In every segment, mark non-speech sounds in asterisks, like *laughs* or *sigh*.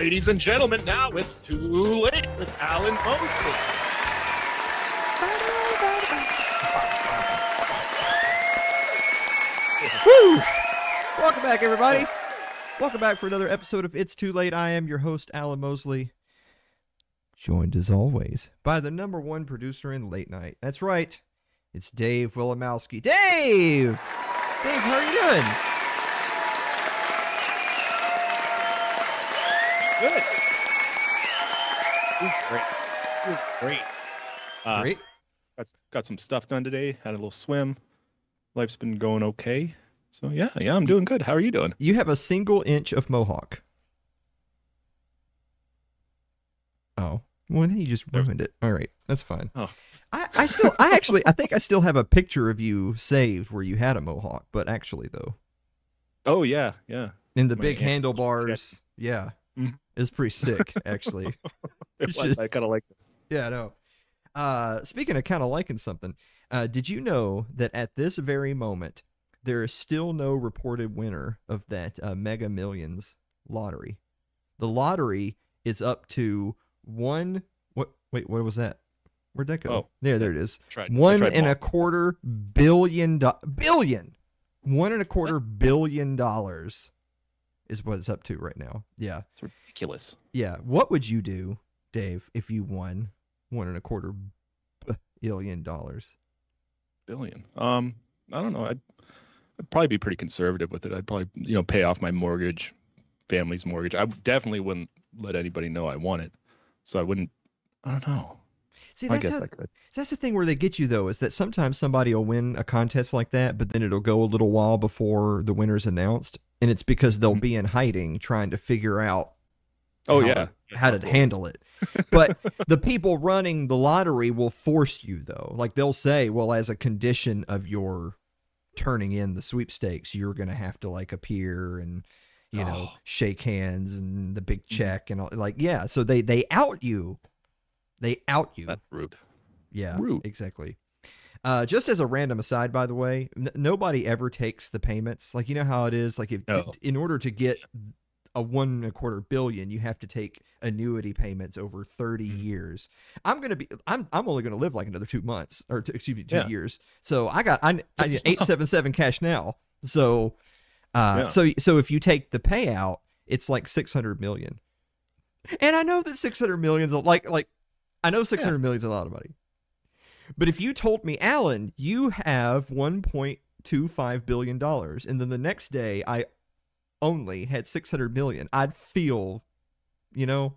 Ladies and gentlemen, now it's too late with Alan Mosley. Woo! Welcome back, everybody. Welcome back for another episode of It's Too Late. I am your host, Alan Mosley. Joined as always by the number one producer in late night. That's right. It's Dave Willimowski. Dave! Dave, how are you doing? Good. Doing great. Doing great. Uh, Great. Got, got some stuff done today. Had a little swim. Life's been going okay. So yeah, yeah, I'm doing good. How are you doing? You have a single inch of mohawk. Oh. Well, you just ruined it. All right. That's fine. Oh. I, I still, I actually, I think I still have a picture of you saved where you had a mohawk, but actually, though, Oh yeah, yeah. in the My big handlebars, yeah. It's pretty sick, actually. *laughs* It was. I kind of like it. yeah, I know. Uh, speaking of kind of liking something, uh, did you know that at this very moment there is still no reported winner of that uh, Mega Millions lottery? The lottery is up to one. What? Wait, what was that? Where'd that go? Oh. there, there it is. Tried, One and a quarter billion do- billion. One and a quarter billion dollars is what it's up to right now. Yeah. It's ridiculous. Yeah. What would you do, Dave, if you won one and a quarter billion dollars? Billion. Um, I don't know. I'd, I'd probably be pretty conservative with it. I'd probably, you know, pay off my mortgage, family's mortgage. I definitely wouldn't let anybody know I won it. So I wouldn't. I don't know. See, I that's guess how, I could. that's the thing where they get you though, is that sometimes somebody will win a contest like that, but then it'll go a little while before the winner's announced, and it's because they'll Mhm. be in hiding trying to figure out Oh how yeah. to, how to handle it. But *laughs* the people running the lottery will force you though. Like they'll say, well, as a condition of your turning in the sweepstakes, you're gonna have to like appear and you know Oh. shake hands and the big check and all. Like yeah, so they they out you. They out you. That's rude. Yeah, Rude. exactly. Uh, just as a random aside, by the way, n- nobody ever takes the payments. Like you know how it is. Like if No. in order to get a one and a quarter billion, you have to take annuity payments over 30 Mhm. years. I'm gonna be. I'm. I'm only gonna live like another two months or two, excuse me, two Yeah. years. So I got. I, I eight *laughs* seven seven cash now. So, uh, Yeah. so so if you take the payout, it's like six hundred million. And I know that six hundred million is like like I know six hundred million is a lot of money. But if you told me, Alan, you have one point two five billion dollars, and then the next day I only had six hundred million, I'd feel, you know,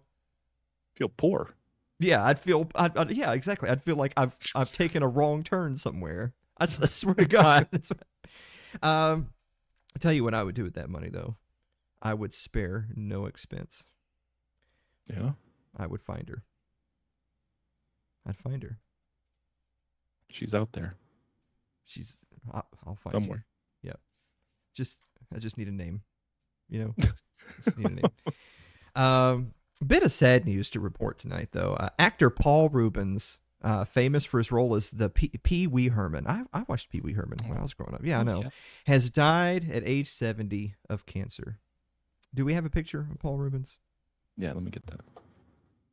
Feel poor. yeah, I'd feel, I'd, I'd- yeah, exactly. I'd feel like I've I've taken a wrong turn somewhere. *laughs* I swear to God. *laughs* um, I'll tell you what I would do with that money though. I would spare no expense. Yeah. I would find her. I'd find her. She's out there She's. I'll, I'll find somewhere. you. Yeah. Just. I just need a name. You know. *laughs* Just need a name. Um, bit of sad news to report tonight, though. Uh, actor Paul Reubens, uh, famous for his role as the P- Pee Wee Herman. I, I watched Pee Wee Herman when I was growing up. Yeah, I know. yeah. Has died at age 70 of cancer. Do we have a picture of Paul Reubens? Yeah, let me get that.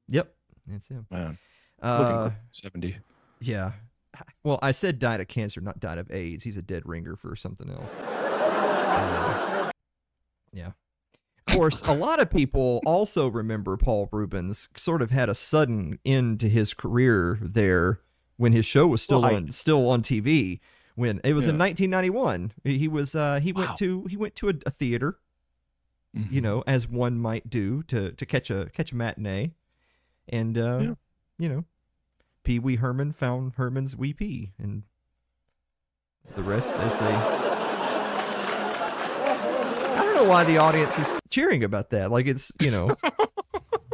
Yep, that's him. Man, Uh, 70. yeah. *laughs* Well, I said died of cancer, not died of AIDS. He's a dead ringer for something else. Uh, *laughs* yeah. Of course, a lot of people also remember Paul Reubens sort of had a sudden end to his career there when his show was still Well, I- on still on TV. When it was in 1991, he was uh, he went to he went to a, a theater, you Mhm. know, as one might do to to catch a catch a matinee, and uh, Yeah. you know, Pee Wee Herman found Herman's wee pee, and the rest as they. I don't know why the audience is cheering about that. Like it's you know,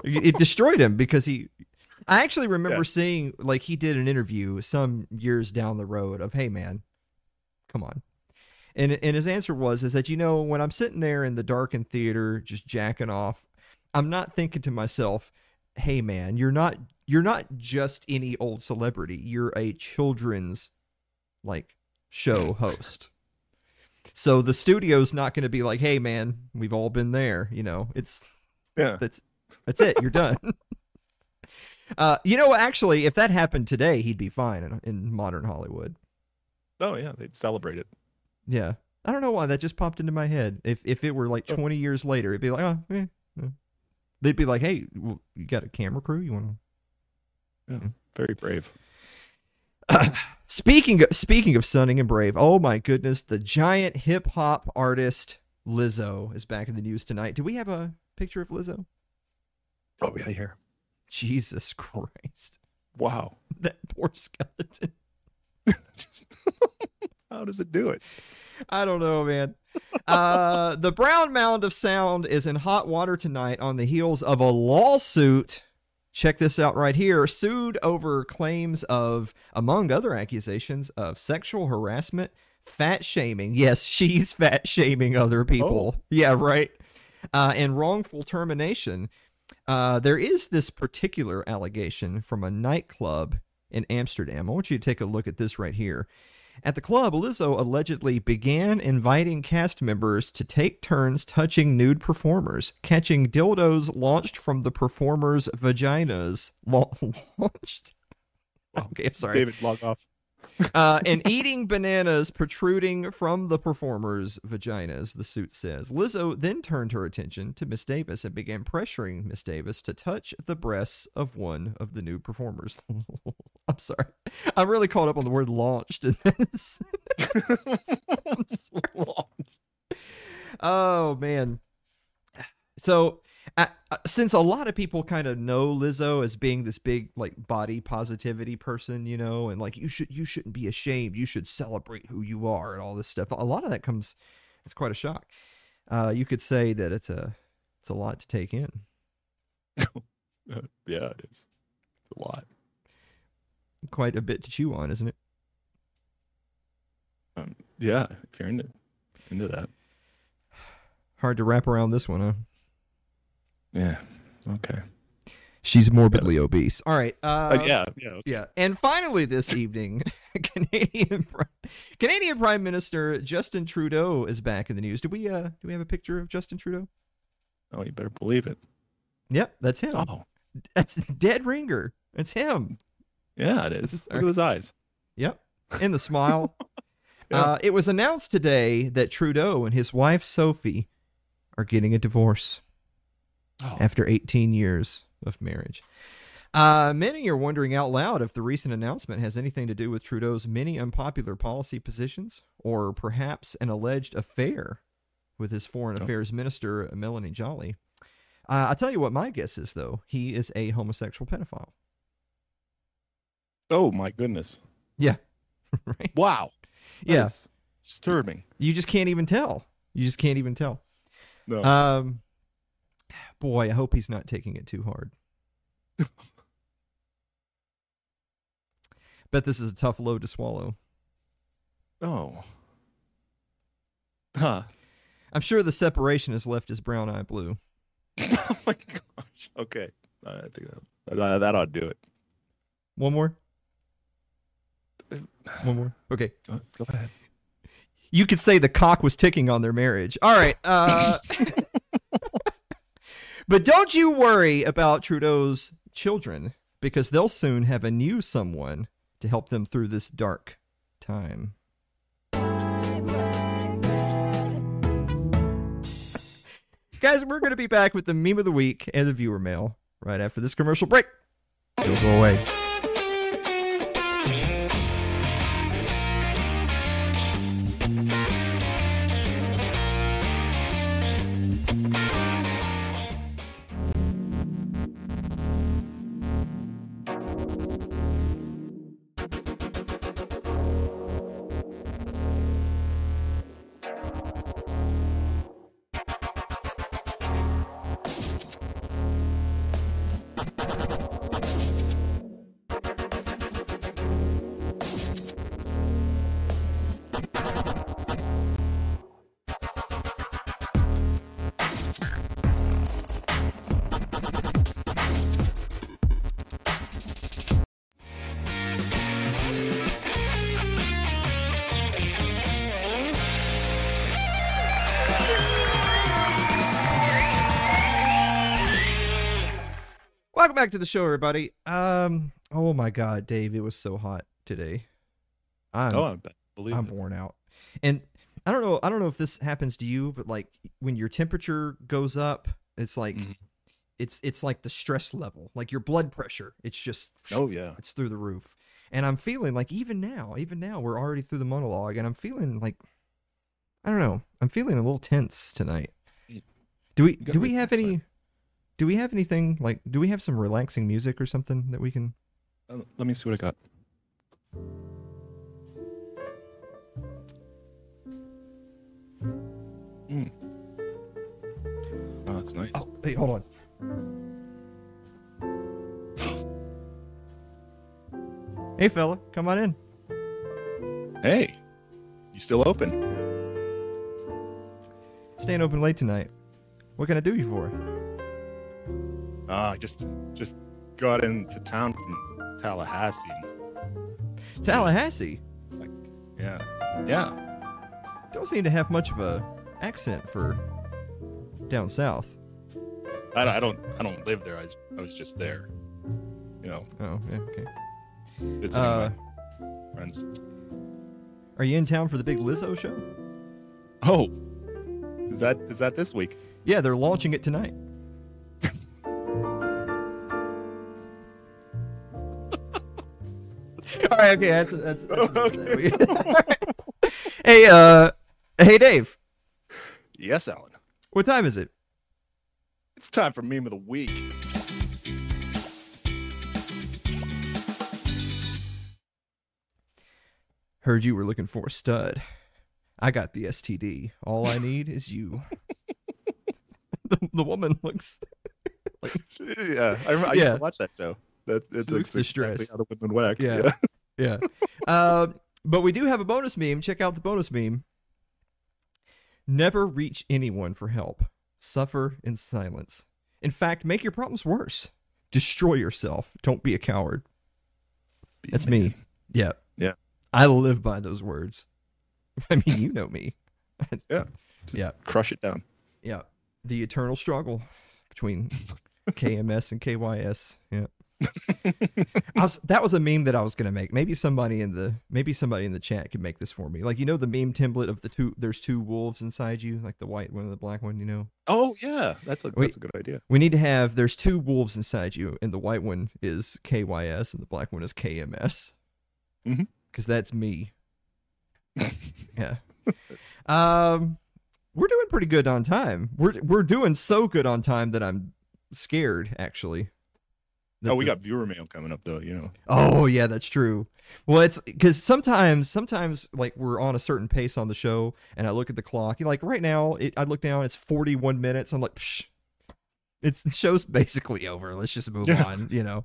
it destroyed him because he. I actually remember Yeah. seeing like he did an interview some years down the road of, "Hey man, come on," and and his answer was is that you know when I'm sitting there in the darkened theater just jacking off, I'm not thinking to myself, "Hey man, you're not you're not just any old celebrity. You're a children's like show *laughs* host." So the studio's not going to be like, "Hey man, we've all been there," you know. It's Yeah. that's That's it. You're done. *laughs* uh, you know, actually, if that happened today, he'd be fine in, in modern Hollywood. Oh yeah, they'd celebrate it. Yeah. I don't know why that just popped into my head. If if it were like Oh. 20 years later, it'd be like, oh, eh, eh. they'd be like, hey, well, you got a camera crew? You want to? Very brave. *clears throat* speaking of, speaking of Sunning and Brave, oh my goodness, the giant hip hop artist Lizzo is back in the news tonight. Do we have a picture of Lizzo? Oh yeah, here. Jesus Christ, Wow. *laughs* that poor skeleton. *laughs* How does it do it? I don't know, man. Uh, the Brown Mound of Sound is in hot water tonight on the heels of a lawsuit. Check this out right here. Sued over claims of, among other accusations, of sexual harassment, fat shaming. Yes, *laughs* she's fat shaming other people. Yeah, right. Uh, and wrongful termination. Uh, there is this particular allegation from a nightclub in Amsterdam. I want you to take a look at this right here. At the club, Lizzo allegedly began inviting cast members to take turns touching nude performers, catching dildos launched from the performers' vaginas. La- *laughs* launched? Okay, I'm sorry. David, log off. Uh, and eating bananas protruding from the performers' vaginas, the suit says. Lizzo then turned her attention to Miss Davis and began pressuring Miss Davis to touch the breasts of one of the new performers. *laughs* I'm sorry. I'm really caught up on the word launched in this. *laughs* *laughs* oh, man. So, since a lot of people kind of know Lizzo as being this big like body positivity person, you know, and like you should you shouldn't be ashamed, you should celebrate who you are and all this stuff. A lot of that comes it's quite a shock. Uh, you could say that it's a it's a lot to take in. *laughs* Uh, yeah, it is. It's a lot. Quite a bit to chew on, isn't it? Um, yeah, if you're into into that. Hard to wrap around this one, huh? Yeah. Okay. She's morbidly obese. All right. Uh, Uh, yeah. Yeah. okay. Yeah, and finally this evening, *laughs* Canadian Canadian Prime Minister Justin Trudeau is back in the news. Do we uh do we have a picture of Justin Trudeau? Oh, you better believe it. Yep, that's him. Oh, That's dead ringer. It's him. yeah, it is. Look Sorry. at his eyes. Yep, in the smile. *laughs* Yeah. uh, it was announced today that Trudeau and his wife Sophie are getting a divorce Oh, after 18 years of marriage. Uh, many are wondering out loud if the recent announcement has anything to do with Trudeau's many unpopular policy positions, or perhaps an alleged affair with his foreign Oh. affairs minister, Mélanie Joly. Uh, I'll tell you what my guess is, though. He is a homosexual pedophile. oh my goodness. Yeah. *laughs* right? Wow. Yeah. Disturbing. You just can't even tell. You just can't even tell. No. Um, boy, I hope he's not taking it too hard. *laughs* Bet this is a tough load to swallow. oh. Huh. I'm sure the separation has left his brown eye blue. *laughs* oh my gosh. Okay. I think that, that, that ought to do it. One more. *sighs* One more. Okay. Uh, Go ahead. You could say the cock was ticking on their marriage. All right. Uh, *laughs* but don't you worry about Trudeau's children because they'll soon have a new someone to help them through this dark time. Guys, we're going to be back with the meme of the week and the viewer mail right after this commercial break. Don't go away. Back to the show, everybody. Um, oh my God, Dave, it was so hot today. I'm, oh, I believe I'm it. worn out, and I don't know. I don't know if this happens to you, but like when your temperature goes up, it's like Mhm. it's it's like the stress level, like your blood pressure. It's just Oh yeah. it's through the roof. And I'm feeling like even now, even now, we're already through the monologue, and I'm feeling like I don't know. I'm feeling a little tense tonight. Do we do we have any? Do we have anything like? Do we have some relaxing music or something that we can? Uh, let me see what I got. Mm. Oh, that's nice. Oh, hey, hold on. *gasps* Hey, fella, come on in. Hey, you still open? Staying open late tonight. What can I do you for? Ah, I just just got into town from Tallahassee. Tallahassee. Yeah, yeah. Don't seem to have much of a accent for down south. I, don't- I don't I don't live there. I was, I was just there. You know, Oh, yeah, okay. It's Uh, friends. Are you in town for the big Lizzo show? Oh, is that is that this week? Yeah, they're launching it tonight. *laughs* All right, okay, that's that's. that's Okay. *laughs* *laughs* hey, uh, hey, Dave, Yes, Alan. what time is it? It's time for meme of the week. Heard you were looking for a stud. I got the STD. All I need is you. the, the woman looks. yeah, I, remember, I used Yeah. to watch that show. That it's looks exactly distressed. how the women wax. Yeah. Yeah. *laughs* uh, but we do have a bonus meme. Check out the bonus meme. Never reach anyone for help. Suffer in silence. In fact, make your problems worse. Destroy yourself. Don't be a coward. Be That's me. Yeah. Yeah. I live by those words. *laughs* I mean, you know me. *laughs* Just Yeah. Crush it down. Yeah. The eternal struggle between KMS and KYS. Yeah. I was, that was a meme that I was gonna make. Maybe somebody in the maybe somebody in the chat could make this for me. Like you know the meme template of the two there's two wolves inside you, like the white one and the black one, you know? Oh yeah, that's a Wait. that's a good idea. We need to have there's two wolves inside you, and the white one is KYS and the black one is KMS. Because that's me. *laughs* yeah. Um we're doing pretty good on time. We're we're doing so good on time that I'm scared actually. Oh, we got viewer mail coming up though. You know. Oh yeah, that's true. Well, it's because sometimes, sometimes like we're on a certain pace on the show, and I look at the clock. Like right now, it, I look down, it's forty-one minutes. I'm like, Psh, it's the show's *laughs* basically over. Let's just move Yeah. on. You know,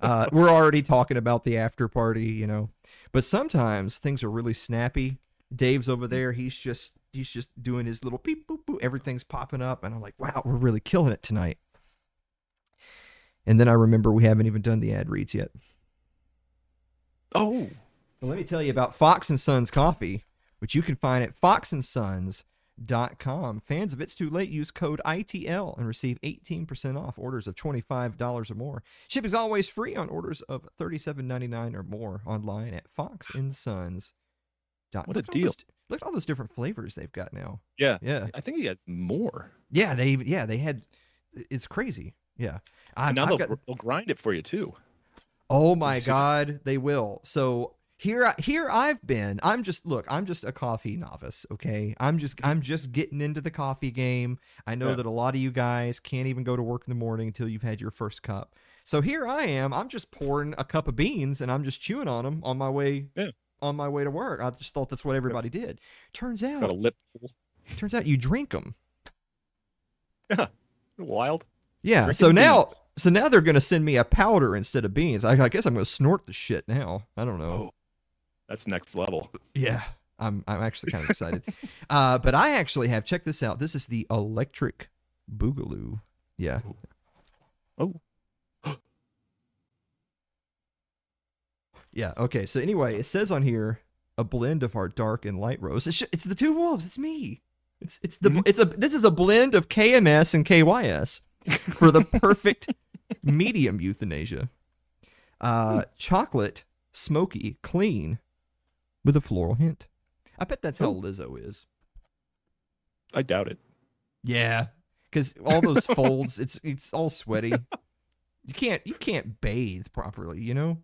uh, we're already talking about the after party. You know, but sometimes things are really snappy. Dave's over there. He's just he's just doing his little beep boop boop. Everything's popping up, and I'm like, wow, we're really killing it tonight. And then I remember we haven't even done the ad reads yet. Oh. Well, let me tell you about Fox and Sons coffee, which you can find at foxandsons.com. Fans of It's Too Late use code ITL and receive 18% off orders of $25 or more. Shipping is always free on orders of $37.99 or more online at foxandsons.com. What a Look at all deal. Look at all those different flavors they've got now. Yeah. Yeah. I think he has more. Yeah, they yeah, they had it's crazy. Yeah. I, And now they'll, got- they'll grind it for you too. Oh my. God, they will. So here, I- here I've been. I'm just look. I'm just a coffee novice. Okay, I'm just I'm just getting into the coffee game. I know Yeah. that a lot of you guys can't even go to work in the morning until you've had your first cup. So here I am. I'm just pouring a cup of beans and I'm just chewing on them on my way. Yeah. On my way to work, I just thought that's what everybody did. Turns Got a out, lip turns out you drink them. Yeah. *laughs* Wild. Yeah. So now, beans. so now they're gonna send me a powder instead of beans. I, I guess I'm gonna snort the shit now. I don't know. Oh. That's next level. Yeah, I'm I'm actually kind of excited. *laughs* uh, but I actually have check this out. This is the electric boogaloo. Yeah. Oh. *gasps* Yeah. Okay. So anyway, it says on here a blend of our dark and light rose. It's, it's the two wolves. It's me. It's it's the Mhm. it's a this is a blend of KMS and KYS for the perfect medium euthanasia. Uh, chocolate, smoky, clean, with a floral hint. I bet that's how Oh. Lizzo is. I doubt it. Yeah, because all those *laughs* folds, it's it's all sweaty. You can't you can't bathe properly, you know.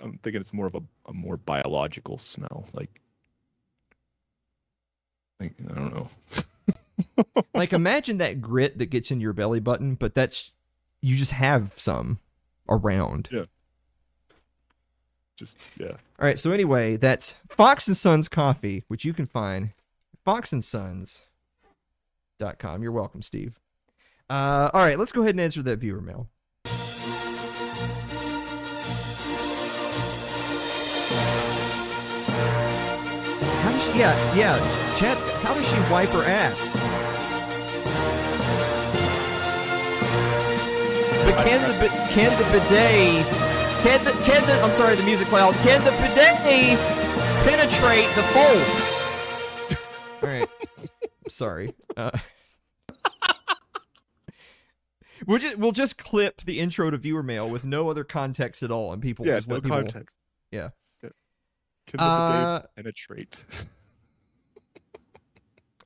I'm thinking it's more of a, a more biological smell. Like, like I don't know. Like imagine that grit that gets in your belly button, but that's you just have some around. Yeah. Just yeah. All right. So anyway, that's Fox and Sons coffee, which you can find foxandsons.com. You're welcome, Steve. Uh, all right, let's go ahead and answer that viewer mail. Yeah, yeah, Chad, how does she wipe her ass? But can the can the bidet can the can the I'm sorry the music loud can the bidet penetrate the folds? All right, sorry. Uh, *laughs* we'll just we'll just clip the intro to viewer mail with no other context at all, and people Yeah, just no let people. context. Yeah. Can the Uh, bidet penetrate? *laughs*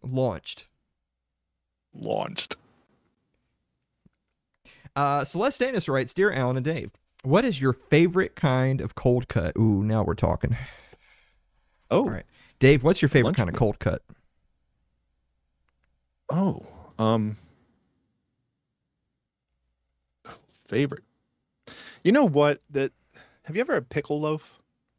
launched. Launched. Uh, Celestanis writes, "Dear Alan and Dave, what is your favorite kind of cold cut?" Ooh, now we're talking. Oh, All right. Dave, what's your favorite kind of cold cut? oh, um, favorite. You know what? That have you ever had pickle loaf?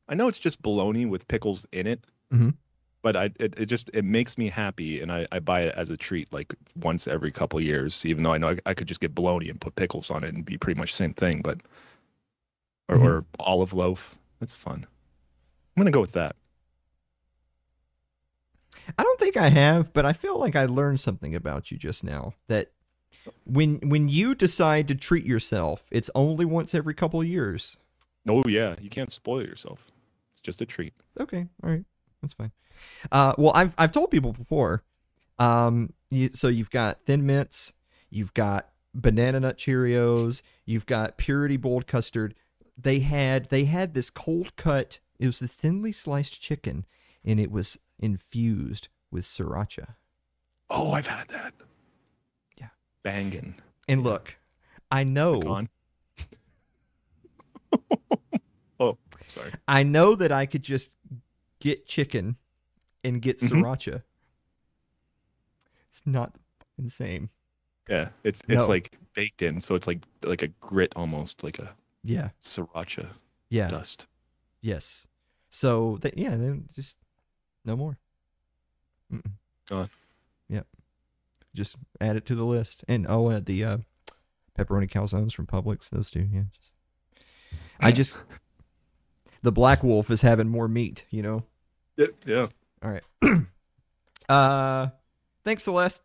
I know it's just bologna with pickles in it, Mhm. But I it, it just it makes me happy, and I I buy it as a treat like once every couple years. Even though I know I, I could just get bologna and put pickles on it and be pretty much the same thing, but or, Mhm. or olive loaf. That's fun. I'm gonna go with that. I don't think I have, but I feel like I learned something about you just now. That when when you decide to treat yourself, it's only once every couple of years. Oh yeah, you can't spoil yourself. It's just a treat. Okay, all right, that's fine. Uh, well, I've I've told people before. Um, you, so you've got Thin Mints, you've got Banana Nut Cheerios, you've got Purity Bold Custard. They had they had this cold cut. It was the thinly sliced chicken, and it was infused with sriracha. Oh, I've had that. Yeah. Bangin. And look, I know *laughs* oh, sorry. I know that I could just get chicken and get Mhm. sriracha. It's not the same. Yeah, it's it's No. like baked in, so it's like like a grit almost, like a Yeah. sriracha Yeah. dust. Yes. So that yeah, then just no more. Mm-mm. Gone. Yep. Just add it to the list. And oh, uh, the uh, pepperoni calzones from Publix. Those two. Yeah. Just, I just the black wolf is having more meat. You know. Yeah, yeah. All right. *clears throat* uh, thanks, Celeste.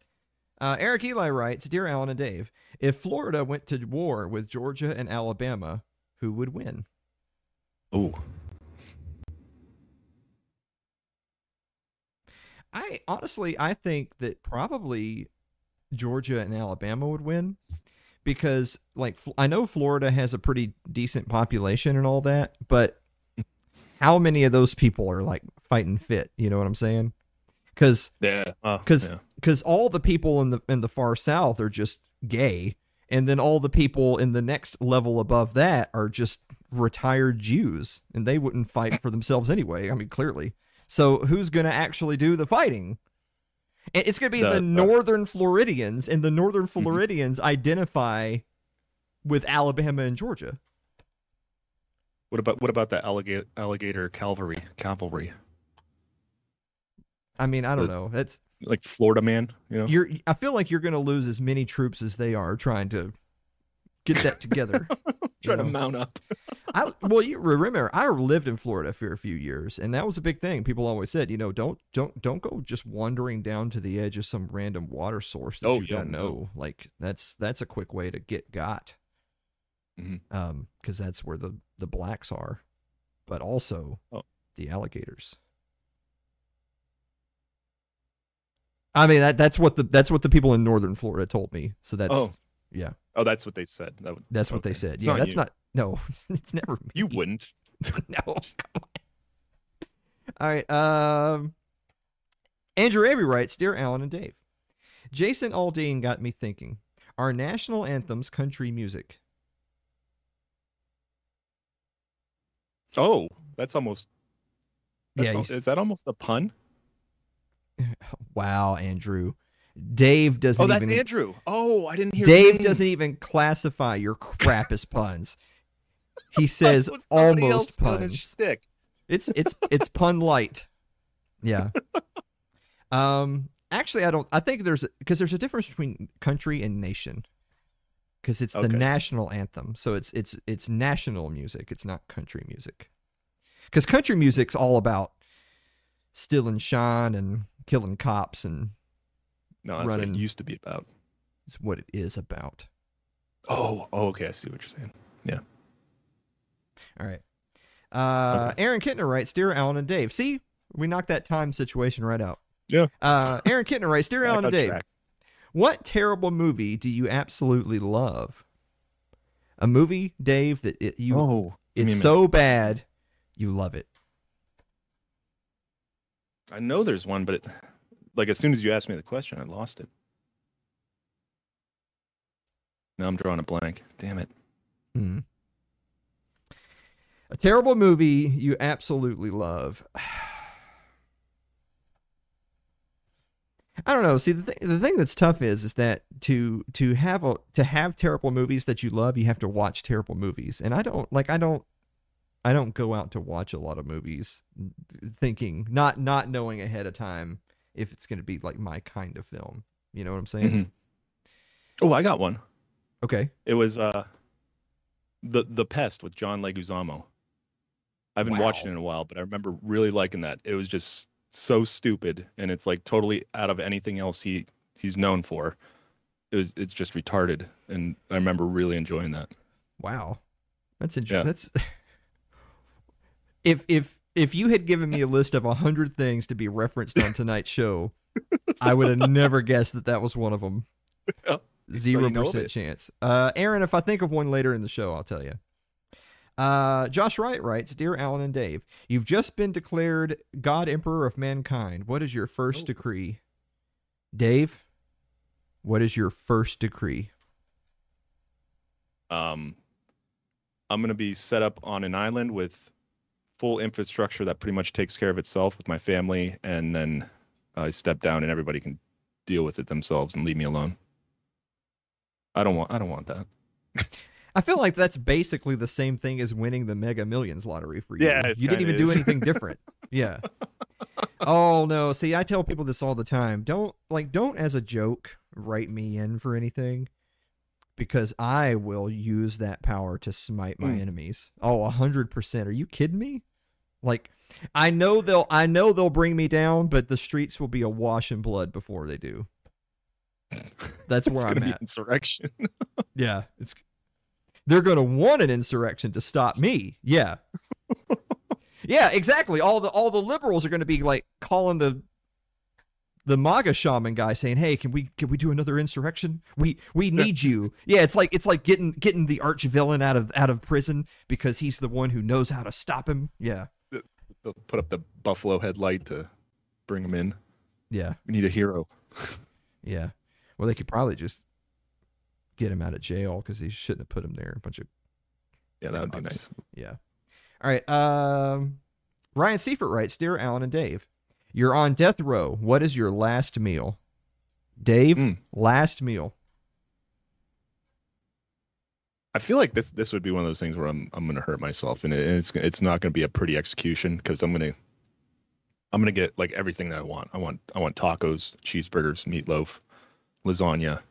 Uh, Eric Eli writes, "Dear Alan and Dave, if Florida went to war with Georgia and Alabama, who would win?" Oh, I honestly, I think that probably Georgia and Alabama would win because, like, I know Florida has a pretty decent population and all that, but how many of those people are like fighting fit? You know what I'm saying? Because yeah. Uh, because yeah. because all the people in the in the far south are just gay, and then all the people in the next level above that are just retired Jews, and they wouldn't fight for themselves anyway. I mean, clearly. So who's going to actually do the fighting? It's going to be the, The- uh, northern Floridians, and the northern. *laughs* Floridians identify with Alabama and Georgia. What about what about the alligator alligator cavalry cavalry I mean, I don't The- know. That's like Florida man? You know. you're. I feel like you're going to lose as many troops as they are trying to get that together. *laughs* Trying know. to mount up. *laughs* I well, you remember I lived in Florida for a few years, and that was a big thing. People always said, you know, don't don't don't go just wandering down to the edge of some random water source that Oh, you yeah, don't no. know. Like that's that's a quick way to get got. Mhm. Um, because that's where the the blacks are, but also Oh. the alligators. I mean that that's what the that's what the people in northern Florida told me. So that's Oh. Yeah, Oh, that's what they said. That would- that's what they said. It's yeah, not that's you. not. No, *laughs* it's never. Me. You wouldn't. *laughs* no. Come on. All right. Um, Andrew Avery writes, "Dear Alan and Dave, Jason Aldean got me thinking. Are national anthems country music? Oh, that's almost. That's Yeah, al- is that almost a pun? *laughs* Wow, Andrew. Dave doesn't Oh, that's even. Andrew. Oh, I didn't hear. Dave doesn't even classify your crap as puns. He *laughs* says That's what somebody else almost puns. It's it's it's *laughs* pun light. Yeah. Um. Actually, I don't. I think there's because there's a difference between country and nation. Because it's the national anthem, so it's it's it's national music. It's not country music. Because country music's all about still and shine and killing cops, and No, that's what it used to be about. it's what it is about. Oh, oh, okay. I see what you're saying. Yeah. All right. Uh, Okay. Aaron Kittner writes, "Dear Alan and Dave, see, we knocked that time situation right out." Yeah. Uh, Aaron Kittner writes, "Dear *laughs* Alan and Dave, track. what terrible movie do you absolutely love? A movie, Dave, that it, you oh, it's so bad you love it. I know there's one, but it, like as soon as you asked me the question, I lost it. Now I'm drawing a blank. Damn it. Hmm. A terrible movie you absolutely love. *sighs* I don't know. See, the, th- the thing that's tough is is that to to have a to have terrible movies that you love, you have to watch terrible movies. And I don't like I don't I don't go out to watch a lot of movies thinking not not knowing ahead of time if it's going to be like my kind of film. You know what I'm saying? Mhm. Oh, I got one. Okay. It was uh, the the Pest with John Leguizamo. I haven't watched it in a while, but I remember really liking that. It was just so stupid, and it's like totally out of anything else he he's known for. It was it's just retarded, and I remember really enjoying that. Wow, that's interesting. Yeah. That's *laughs* if if if you had given me a *laughs* list of a hundred things to be referenced on tonight's show, I would have never *laughs* guessed that that was one of them. Zero percent chance. Uh, Aaron, if I think of one later in the show, I'll tell you. Uh, Josh Wright writes, "Dear Alan and Dave, you've just been declared God Emperor of mankind. What is your first Oh. decree?" Dave, what is your first decree? Um, I'm gonna be set up on an island with full infrastructure that pretty much takes care of itself with my family, and then I step down and everybody can deal with it themselves and leave me alone. I don't want I don't want that. *laughs* I feel like that's basically the same thing as winning the Mega Millions lottery for you. Yeah, you didn't even do anything different. *laughs* yeah. Oh no! See, I tell people this all the time. Don't like, don't as a joke write me in for anything, because I will use that power to smite my Mm. enemies. Oh, a hundred percent. Are you kidding me? Like, I know they'll, I know they'll bring me down, but the streets will be awash in blood before they do. That's where I'm at. insurrection. *laughs* Yeah, it's they're going to want an insurrection to stop me. Yeah. *laughs* yeah, exactly. All the all the liberals are going to be like calling the the MAGA shaman guy saying, "Hey, can we can we do another insurrection? We we *laughs* need you." Yeah, it's like it's like getting getting the arch villain out of out of prison because he's the one who knows how to stop him. Yeah. They'll put up the buffalo headlight to bring them in. Yeah. We need a hero. *laughs* Yeah. Well, they could probably just get him out of jail because he shouldn't have put him there. A bunch of Yeah, that would be nice. Yeah. All right. Um, Ryan Seifert writes, "Dear Alan and Dave, you're on death row. What is your last meal?" Dave, Mm. last meal. I feel like this this would be one of those things where I'm I'm gonna hurt myself, and, it, and it's it's not gonna be a pretty execution because I'm gonna I'm gonna get like everything that I want. I want I want tacos, cheeseburgers, meatloaf, lasagna. I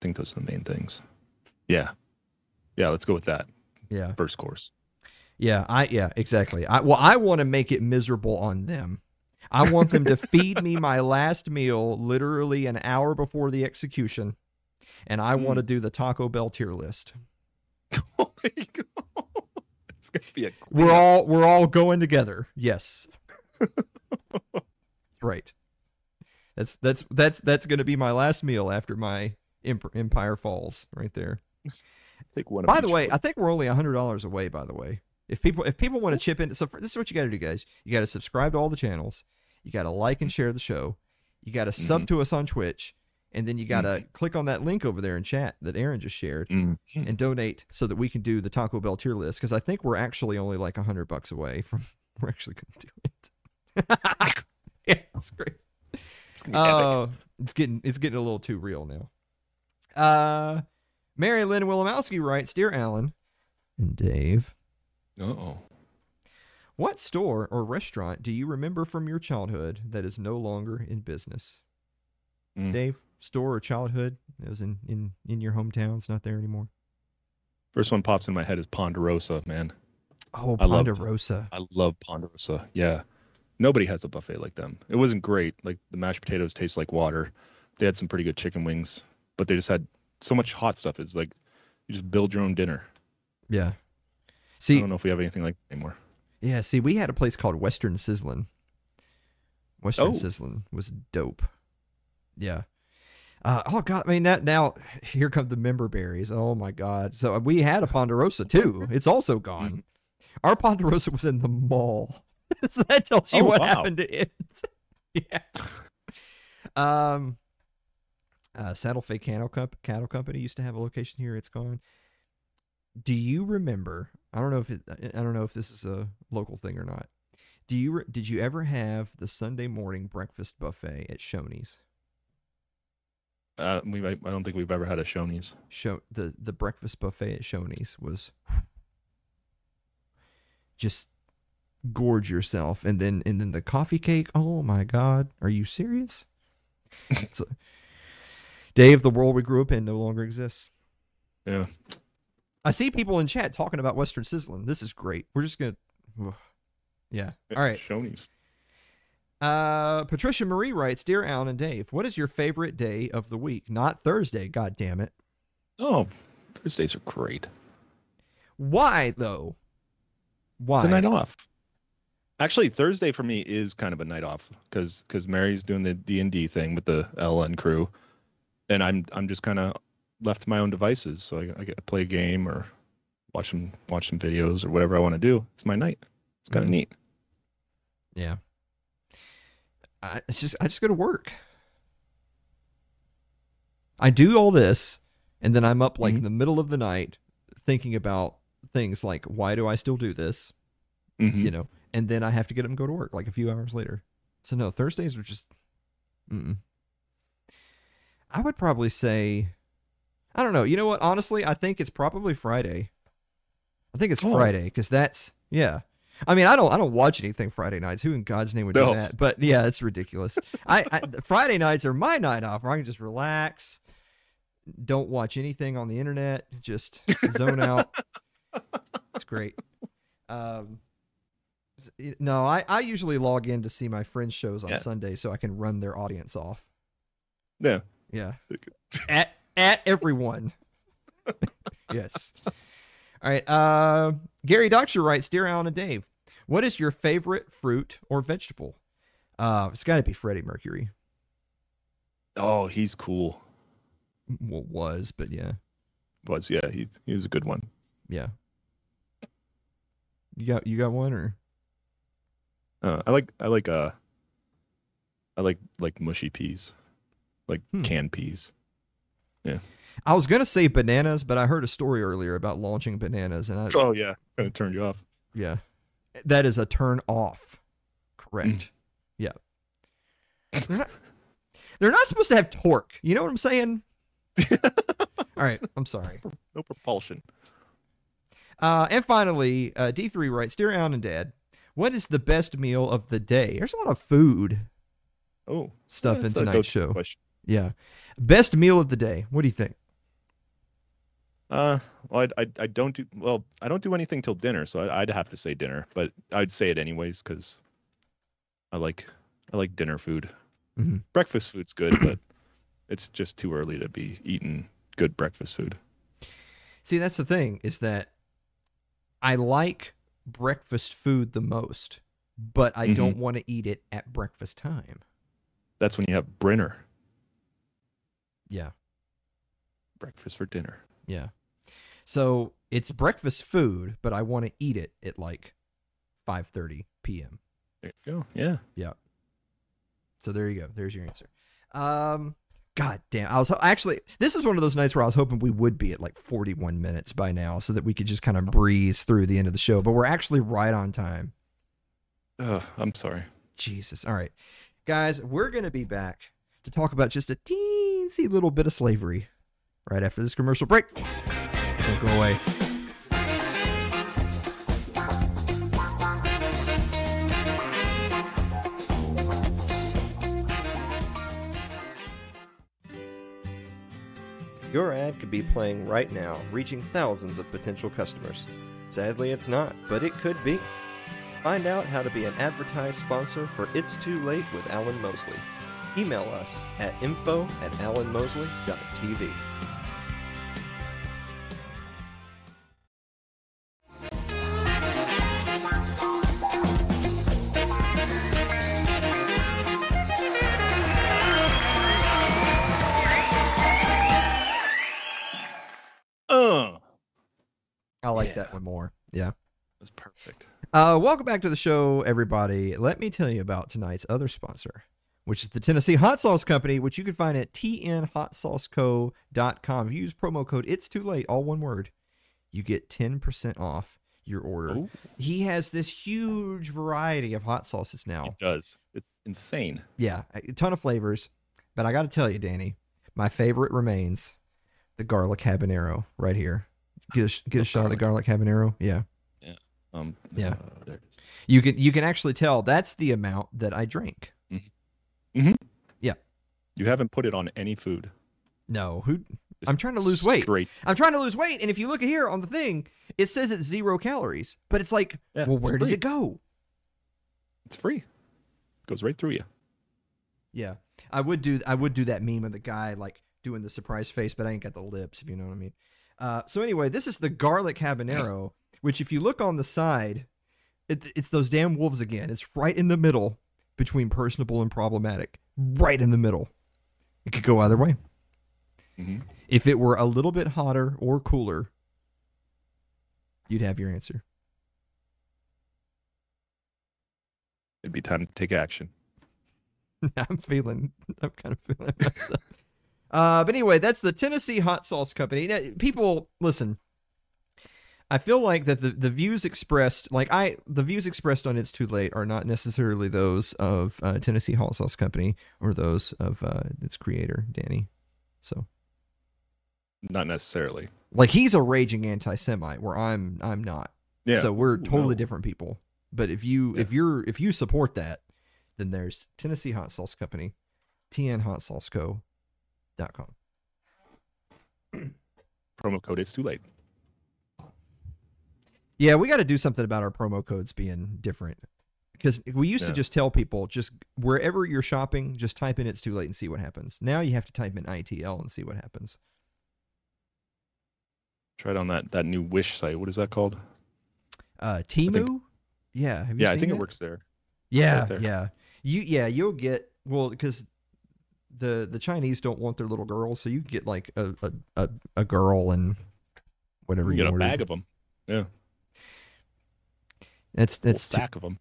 think those are the main things. Yeah, yeah. Let's go with that Yeah. first course. Yeah. I. Yeah. Exactly. I. Well, I want to make it miserable on them. I want them to feed me my last meal literally an hour before the execution, and I want to mm. do the Taco Bell tier list. *laughs* oh, there you go. It's gonna be a We're all we're all going together. Yes. *laughs* right. That's that's that's that's going to be my last meal after my Empire Falls right there. *laughs* Take one. By the way. I think we're only hundred dollars away. By the way, if people if people want to chip in, so for, this is what you got to do, guys. You got to subscribe to all the channels. You got to like and share the show. You got to sub to us on Twitch, and then you got to click on that link over there in chat that Aaron just shared Mm. and donate so that we can do the Taco Bell tier list. Because I think we're actually only like hundred bucks away from *laughs* we're actually going to do it. *laughs* yeah, it's great. It's gonna be epic. Oh, it's getting it's getting a little too real now. Uh, Mary Lynn Wilimowski writes, "Dear Alan and Dave, Uh-oh. What store or restaurant do you remember from your childhood that is no longer in business? Mm. Dave, store or childhood that was in in in your hometown, it's not there anymore. First one pops in my head is Ponderosa, man. Oh, I love- Ponderosa. I love Ponderosa. Yeah. Nobody has a buffet like them. It wasn't great. Like the mashed potatoes taste like water. They had some pretty good chicken wings, but they just had so much hot stuff. It's like you just build your own dinner. Yeah. See, I don't know if we have anything like that anymore. Yeah, see, we had a place called Western Sizzlin. Western Oh. Sizzlin was dope. Yeah. Uh, oh god, I mean that now here come the member berries. Oh my god. So we had a Ponderosa too. *laughs* It's also gone. Our Ponderosa was in the mall. *laughs* so that tells you Oh, what wow. happened to it. *laughs* yeah. Um uh Santa Fe Cattle, Comp- Cattle Company used to have a location here. It's gone. Do you remember? I don't know if it, I don't know if this is a local thing or not. Do you did you ever have the Sunday morning breakfast buffet at Shoney's? Uh, we I don't think we've ever had a Shoney's. Show the the breakfast buffet at Shoney's was just gorge yourself, and then and then the coffee cake. Oh my God, are you serious? *laughs* It's a- Dave, the world we grew up in no longer exists. Yeah. I see people in chat talking about Western Sizzlin. This is great. We're just gonna, yeah. All right. Shoney's. Uh, Patricia Marie writes, "Dear Alan and Dave, what is your favorite day of the week? Not Thursday. God damn it. Oh, Thursdays are great. Why though? Why? It's a night off. Actually, Thursday for me is kind of a night off because because Mary's doing the D and D thing with the LN crew, and I'm I'm just kind of left to my own devices. So I, I get to play a game or watch some watch some videos or whatever I want to do. It's my night. It's kind of Mhm. neat. Yeah. I it's just I just go to work. I do all this, and then I'm up like Mhm. in the middle of the night thinking about things like why do I still do this? Mhm. You know, and then I have to get up and go to work like a few hours later. So no, Thursdays are just. Mm-mm. I would probably say, I don't know. You know what? Honestly, I think it's probably Friday. I think it's Oh. Friday because that's yeah. I mean, I don't I don't watch anything Friday nights. Who in God's name would do that? But yeah, it's ridiculous. *laughs* I, I Friday nights are my night off where I can just relax, don't watch anything on the internet, just zone out. *laughs* It's great. Um, no, I, I usually log in to see my friends' shows on Yeah. Sunday so I can run their audience off. Yeah. Yeah. at at everyone. *laughs* yes. All right. Uh, Gary Doxer writes, "Dear Alan and Dave, what is your favorite fruit or vegetable?" Uh, it's got to be Freddie Mercury. Oh, he's cool. Well, was, but yeah, Was yeah, he's he's a good one. yeah. You got you got one or Uh, I like I like uh I like like mushy peas, like Hmm. canned peas. I was gonna say bananas, but I heard a story earlier about launching bananas, and I Oh yeah, kind of turned you off. yeah, that is a turn off. Correct. Yeah. They're not, they're not supposed to have torque. You know what I'm saying? *laughs* All right. I'm sorry. No propulsion. Uh, and finally, uh, D3 writes, Dear Alan and Dad, what is the best meal of the day? There's a lot of food Oh, stuff that's in tonight's show. question. Yeah. Best meal of the day. What do you think? Uh, well, I, I I don't do well. I don't do anything till dinner, so I, I'd have to say dinner. But I'd say it anyways because I like I like dinner food. Mhm. Breakfast food's good, but it's just too early to be eating good breakfast food. See, that's the thing is that I like breakfast food the most, but I Mm-hmm. don't want to eat it at breakfast time. That's when you have Brinner Yeah. breakfast for dinner. Yeah. So it's breakfast food, but I want to eat it at like 5:30 p.m. There you go. Yeah. Yeah. So there you go. There's your answer. Um, God damn. I was actually this is one of those nights where I was hoping we would be at like 41 minutes by now, so that we could just kind of breeze through the end of the show. But we're actually right on time. Oh, I'm sorry. Jesus. All right, guys, we're gonna be back to talk about just a teensy little bit of slavery right after this commercial break. Don't go away. Your ad could be playing right now, reaching thousands of potential customers. Sadly, it's not, but it could be. Find out how to be an advertised sponsor for It's Too Late with Alan Mosley. Email us at info at alanmosley.tv. Uh, I like Yeah. that one more. Yeah. that's perfect. Uh, welcome back to the show, everybody. Let me tell you about tonight's other sponsor, which is the Tennessee Hot Sauce Company, which you can find at tnhotsauceco.com. If you use promo code It's Too Late, all one word, you get 10% off your order. Oh, He has this huge variety of hot sauces now. it does. It's insane. Yeah, a ton of flavors. But I got to tell you, Danny, my favorite remains the garlic habanero right here. Get a, get a shot of the garlic habanero. Yeah. Um, Yeah. uh, there it is. You can you can actually tell that's the amount that I drank. You haven't put it on any food. No, who Just I'm trying to lose weight. I'm trying to lose weight, and if you look here on the thing, it says it's zero calories, but it's like, Yeah, well, where does it go? It's free. It Goes right through you. Yeah, I would do I would do that meme of the guy like doing the surprise face, but I ain't got the lips, if you know what I mean. Uh, so anyway, this is the garlic habanero, *laughs* which if you look on the side, it, it's those damn wolves again. It's right in the middle between personable and problematic, right in the middle. It could go either way. hmm If it were a little bit hotter or cooler, you'd have your answer. It'd be time to take action. *laughs* I'm feeling, I'm kind of feeling *laughs* myself. Uh, but anyway, that's the Tennessee Hot Sauce Company. Now, people, listen. I feel like that the, the views expressed, like I, the views expressed on It's Too Late are not necessarily those of uh, Tennessee Hot Sauce Company or those of uh, its creator, Danny. So, Not necessarily. like, he's a raging anti-Semite, where I'm, I'm not. Yeah. So we're totally no. different people. But if you Yeah. if you're if you support that, then there's Tennessee Hot Sauce Company, tnhotsauceco.com. Promo code. It's too late. Yeah, we got to do something about our promo codes being different. Because we used to just tell people just wherever you're shopping, just type in "It's too late" and see what happens. Now you have to type in ITL and see what happens. Try it on that that new Wish site. What is that called? Uh, Temu, yeah, have you Yeah, I think that? it works there. Yeah, right there. yeah. You yeah, you'll get well because the the Chinese don't want their little girls, so you can get like a a, a, girl and whatever You you get a bag of them. Yeah, It's a it's stack of them.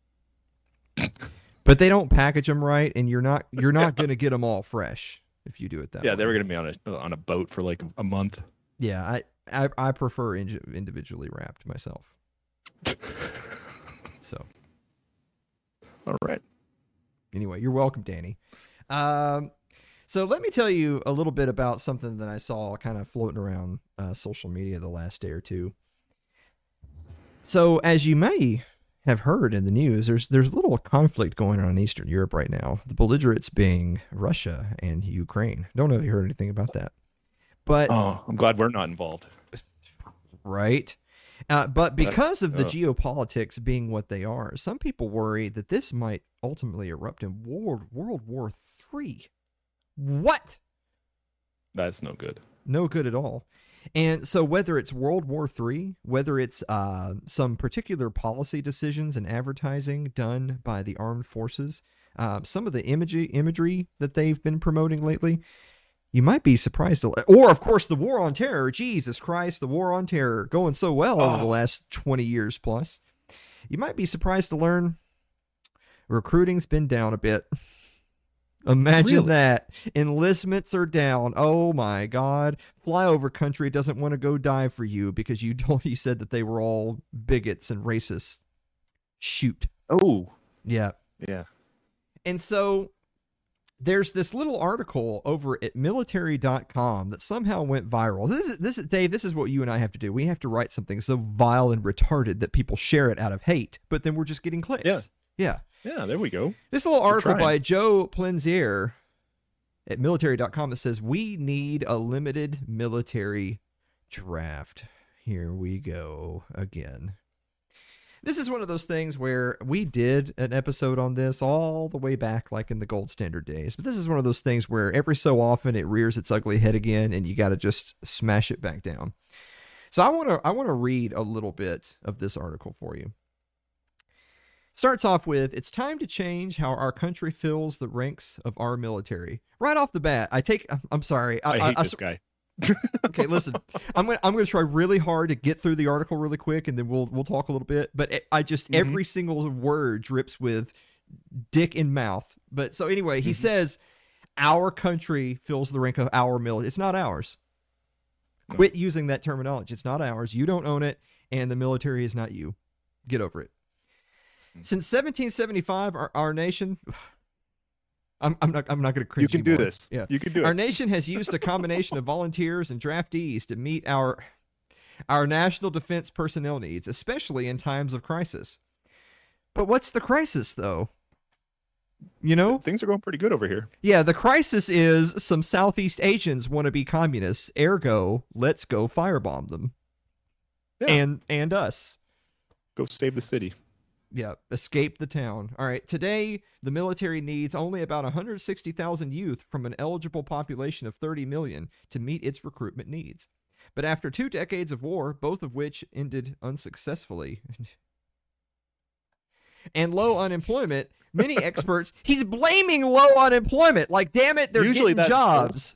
but they don't package them right, and you're not you're not *laughs* gonna get them all fresh if you do it that Yeah, way. they were gonna be on a on a boat for like a month. Yeah, I I, I prefer indi- individually wrapped myself. *laughs* So All right. anyway, you're welcome, Danny. Um, so let me tell you a little bit about something that I saw kind of floating around uh, social media the last day or two. So, as you may have heard in the news, there's there's a little conflict going on in Eastern Europe right now. The belligerents being Russia and Ukraine. Don't know if you heard anything about that, but Oh, I'm glad we're not involved. right? Uh, but because of the uh, geopolitics being what they are, some people worry that this might ultimately erupt in World World War Three. What? That's no good. No good at all. And so, whether it's World War III, whether it's uh, some particular policy decisions and advertising done by the armed forces uh, some of the imagery imagery that they've been promoting lately, you might be surprised. To, or of course, the war on terror. Jesus Christ, the war on terror going so well over the Oh. last twenty years plus. You might be surprised to learn recruiting's been down a bit. *laughs* Imagine Really? that. Enlistments are down. Oh my god. Flyover country doesn't want to go die for you because you *laughs* told you said that they were all bigots and racists. Shoot. Oh, Yeah. yeah. And so there's this little article over at military.com that somehow went viral. This is this is Dave, this is what you and I have to do. We have to write something so vile and retarded that people share it out of hate, but then we're just getting clicks. Yeah. Yeah. Yeah, there we go. This little We're article trying. by Joe Plenzler at military.com that says we need a limited military draft. Here we go again. This is one of those things where we did an episode on this all the way back, like in the gold standard days. But this is one of those things where every so often it rears its ugly head again, and you got to just smash it back down. So I want to I want to read a little bit of this article for you. Starts off with It's time to change how our country fills the ranks of our military. Right off the bat, I take. I'm sorry. I, hate I- this guy. *laughs* okay, listen. I'm gonna I'm gonna try really hard to get through the article really quick, and then we'll we'll talk a little bit. But it, I just Mhm. every single word drips with dick in mouth. But so anyway, he Mhm. says our country fills the rank of our military. It's not ours. No. Quit using that terminology. It's not ours. You don't own it, and the military is not you. Get over it. Since 1775, our, our nation. *sighs* I'm, I'm not. I'm not going to cringe. You can do this. Yeah. You can do it. Our nation has used a combination of volunteers and draftees to meet our our national defense personnel needs, especially in times of crisis. But what's the crisis though? You know? Things are going pretty good over here. Yeah, the crisis is some Southeast Asians want to be communists, ergo, let's go firebomb them. Yeah. And and us. Go save the city. Yeah, escape the town. All right, today the military needs only about 160,000 youth from an eligible population of 30 million to meet its recruitment needs. But after two decades of war, both of which ended unsuccessfully, *laughs* and low unemployment, many *laughs* experts he's blaming low unemployment. Like, damn it, they're Usually getting jobs.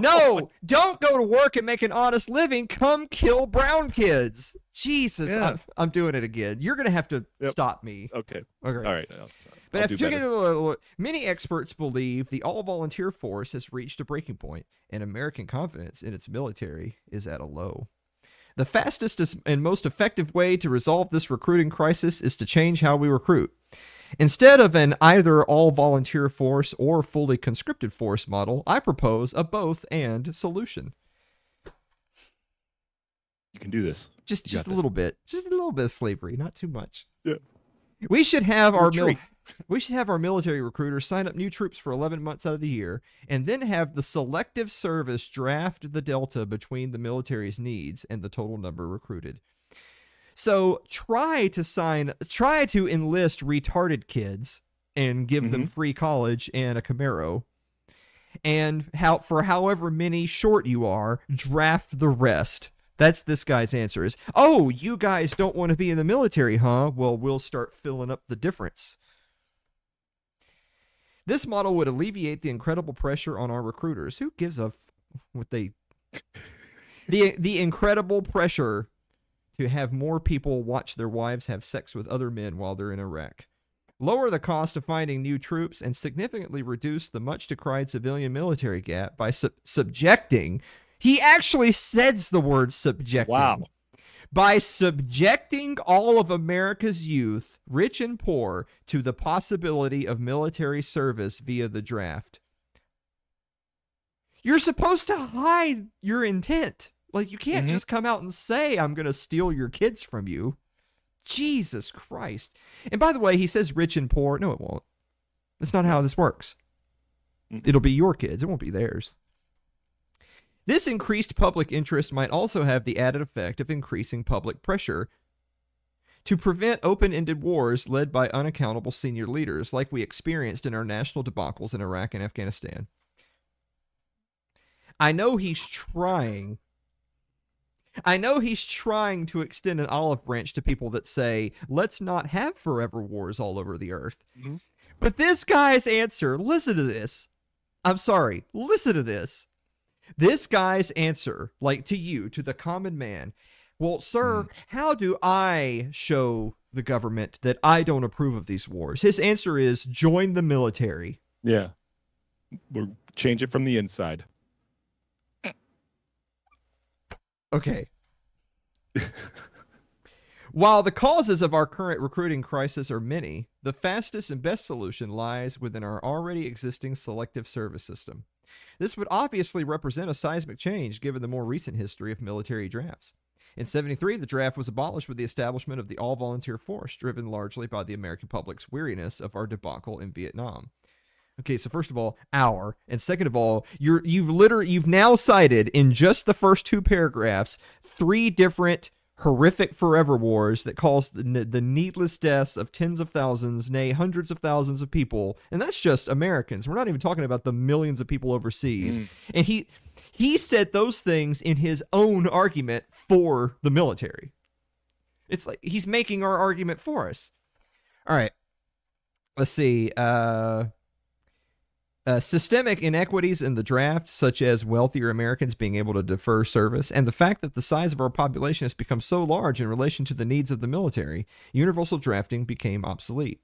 No, *laughs* oh don't go to work and make an honest living. Come kill brown kids. Jesus, Yeah. I'm, I'm doing it again. You're gonna have to Yep. stop me. Okay. Okay. All right. I'll, But I'll after do two better. decades- uh, uh, many experts believe the all-volunteer force has reached a breaking point, and American confidence in its military is at a low. The fastest and most effective way to resolve this recruiting crisis is to change how we recruit. Instead of an either all volunteer force or fully conscripted force model, I propose a both and solution. You can do this. Just You just a this. little bit. Just a little bit of slavery, not too much. Yeah. We should have our mil- *laughs* we should have our military recruiters sign up new troops for 11 months out of the year and then have the selective service draft the delta between the military's needs and the total number recruited. So try to sign try to enlist retarded kids and give them mm-hmm. free college and a Camaro. And how for however many short you are, draft the rest. That's this guy's answer is, "Oh, you guys don't want to be in the military, huh? Well, we'll start filling up the difference." This model would alleviate the incredible pressure on our recruiters. Who gives a f- what they *laughs* the the incredible pressure to have more people watch their wives have sex with other men while they're in Iraq. Lower the cost of finding new troops and significantly reduce the much decried civilian military gap by sub- subjecting. He actually says the word subjecting. Wow. By subjecting all of America's youth, rich and poor, to the possibility of military service via the draft. You're supposed to hide your intent. Like, you can't Mhm. just come out and say, I'm going to steal your kids from you. Jesus Christ. And by the way, he says rich and poor. No, it won't. That's not how this works. It'll be your kids, it won't be theirs. This increased public interest might also have the added effect of increasing public pressure to prevent open ended wars led by unaccountable senior leaders like we experienced in our national debacles in Iraq and Afghanistan. I know he's trying. I know he's trying to extend an olive branch to people that say, let's not have forever wars all over the earth. Mhm. But this guy's answer, listen to this. I'm sorry, listen to this. This guy's answer, like to you, to the common man, well, sir, Hmm. how do I show the government that I don't approve of these wars? His answer is join the military. Yeah. We'll change it from the inside. Okay. While the causes of our current recruiting crisis are many, the fastest and best solution lies within our already existing selective service system. This would obviously represent a seismic change given the more recent history of military drafts. In 73, the draft was abolished with the establishment of the all volunteer force, driven largely by the American public's weariness of our debacle in Vietnam. Okay, so first of all, our, and second of all, you're you've literally you've now cited in just the first two paragraphs three different horrific forever wars that caused the, the needless deaths of tens of thousands, nay, hundreds of thousands of people, and that's just Americans. We're not even talking about the millions of people overseas. Mm. And he he said those things in his own argument for the military. It's like he's making our argument for us. All right. Let's see. Uh uh, systemic inequities in the draft, such as wealthier Americans being able to defer service, and the fact that the size of our population has become so large in relation to the needs of the military, universal drafting became obsolete.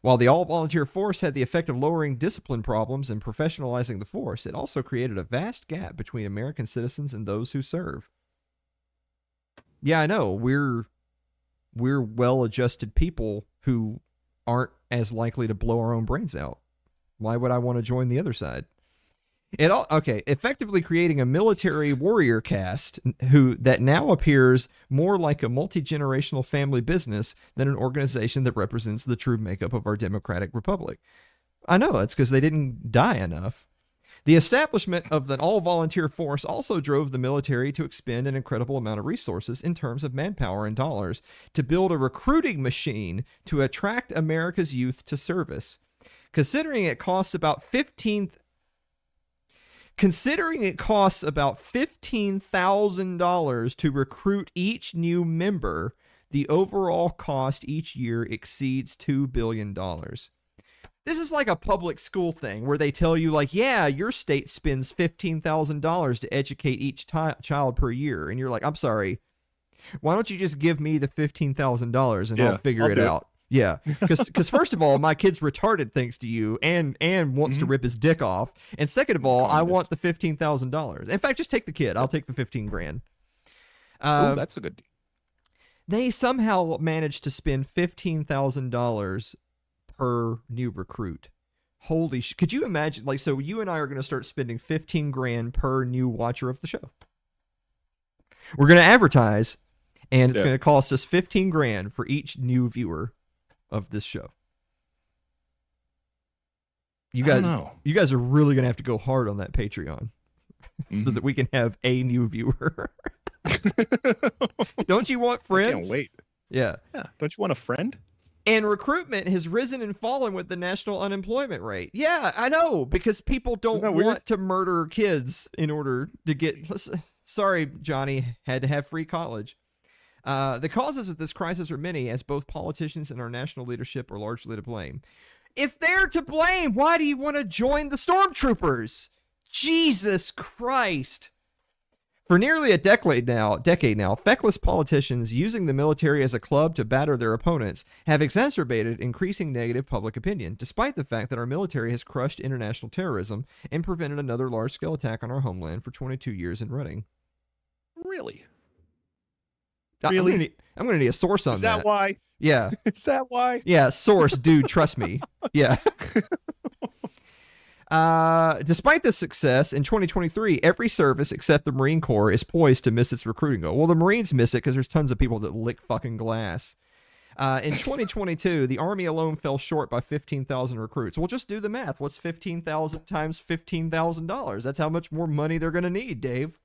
While the all volunteer force had the effect of lowering discipline problems and professionalizing the force, it also created a vast gap between American citizens and those who serve. Yeah, I know. We're we're well-adjusted people who aren't as likely to blow our own brains out. Why would I want to join the other side? It all okay, effectively creating a military warrior caste who that now appears more like a multi-generational family business than an organization that represents the true makeup of our democratic republic. I know it's because they didn't die enough. The establishment of an all volunteer force also drove the military to expend an incredible amount of resources in terms of manpower and dollars to build a recruiting machine to attract America's youth to service. Considering it costs about 15 Considering it costs about $15,000 to recruit each new member, the overall cost each year exceeds $2 billion. This is like a public school thing where they tell you, like, yeah, your state spends $15,000 to educate each ti- child per year. And you're like, I'm sorry. Why don't you just give me the $15,000 and Yeah, I'll figure I'll it. out? Yeah, because *laughs* first of all, my kid's retarded thanks to you, and and wants to Mhm. rip his dick off, and second of all, I want the fifteen thousand dollars. In fact, just take the kid. I'll take the fifteen grand. Ooh, Uh, that's a good deal. they somehow managed to spend fifteen thousand dollars per new recruit. Holy sh! Could you imagine? Like, so you and I are going to start spending fifteen grand per new watcher of the show. We're going to advertise, and it's Yeah. going to cost us fifteen grand for each new viewer of this show. You I guys, you guys are really going to have to go hard on that Patreon *laughs* so Mhm. that we can have a new viewer. *laughs* Don't you want I friends? can't wait. Yeah. Yeah. Don't you want a friend? And recruitment has risen and fallen with the national unemployment rate. Yeah, I know because people don't weird? want to murder kids in order to get. Sorry, Johnny had to have free college. Uh, the causes of this crisis are many, as both politicians and our national leadership are largely to blame. If they're to blame, why do you want to join the stormtroopers? Jesus Christ! For nearly a decade now, decade now, feckless politicians using the military as a club to batter their opponents have exacerbated increasing negative public opinion, despite the fact that our military has crushed international terrorism and prevented another large-scale attack on our homeland for 22 years in running. Really? I- I'm Really? gonna need, I'm gonna need a source on Is that, that. why? Yeah, *laughs* Is that why? yeah, source, dude, trust me. *laughs* Yeah. Uh, despite this success, in 2023, every service except the Marine Corps is poised to miss its recruiting goal. Well, the Marines miss it because there's tons of people that lick fucking glass. Uh, in 2022, the Army alone fell short by 15,000 recruits. Well, just do the math. What's 15,000 times $15,000? That's how much more money they're going to need, Dave.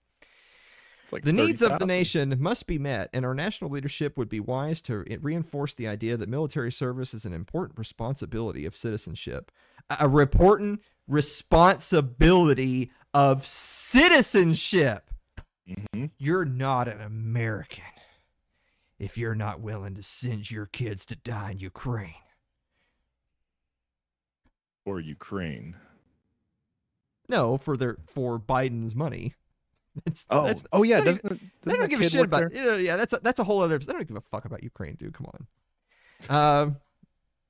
Like The needs of the nation must be met, and our national leadership would be wise to reinforce the idea that military service is an important responsibility of citizenship. A reporting responsibility of citizenship. Mhm. You're not an American if you're not willing to send your kids to die in Ukraine. for Ukraine. No, for their for Biden's money. *laughs* It's, Oh, that's, oh yeah. not Doesn't, they don't give a shit about. You know, yeah, that's a, that's a whole other. They don't give a fuck about Ukraine, dude. Come on. Um,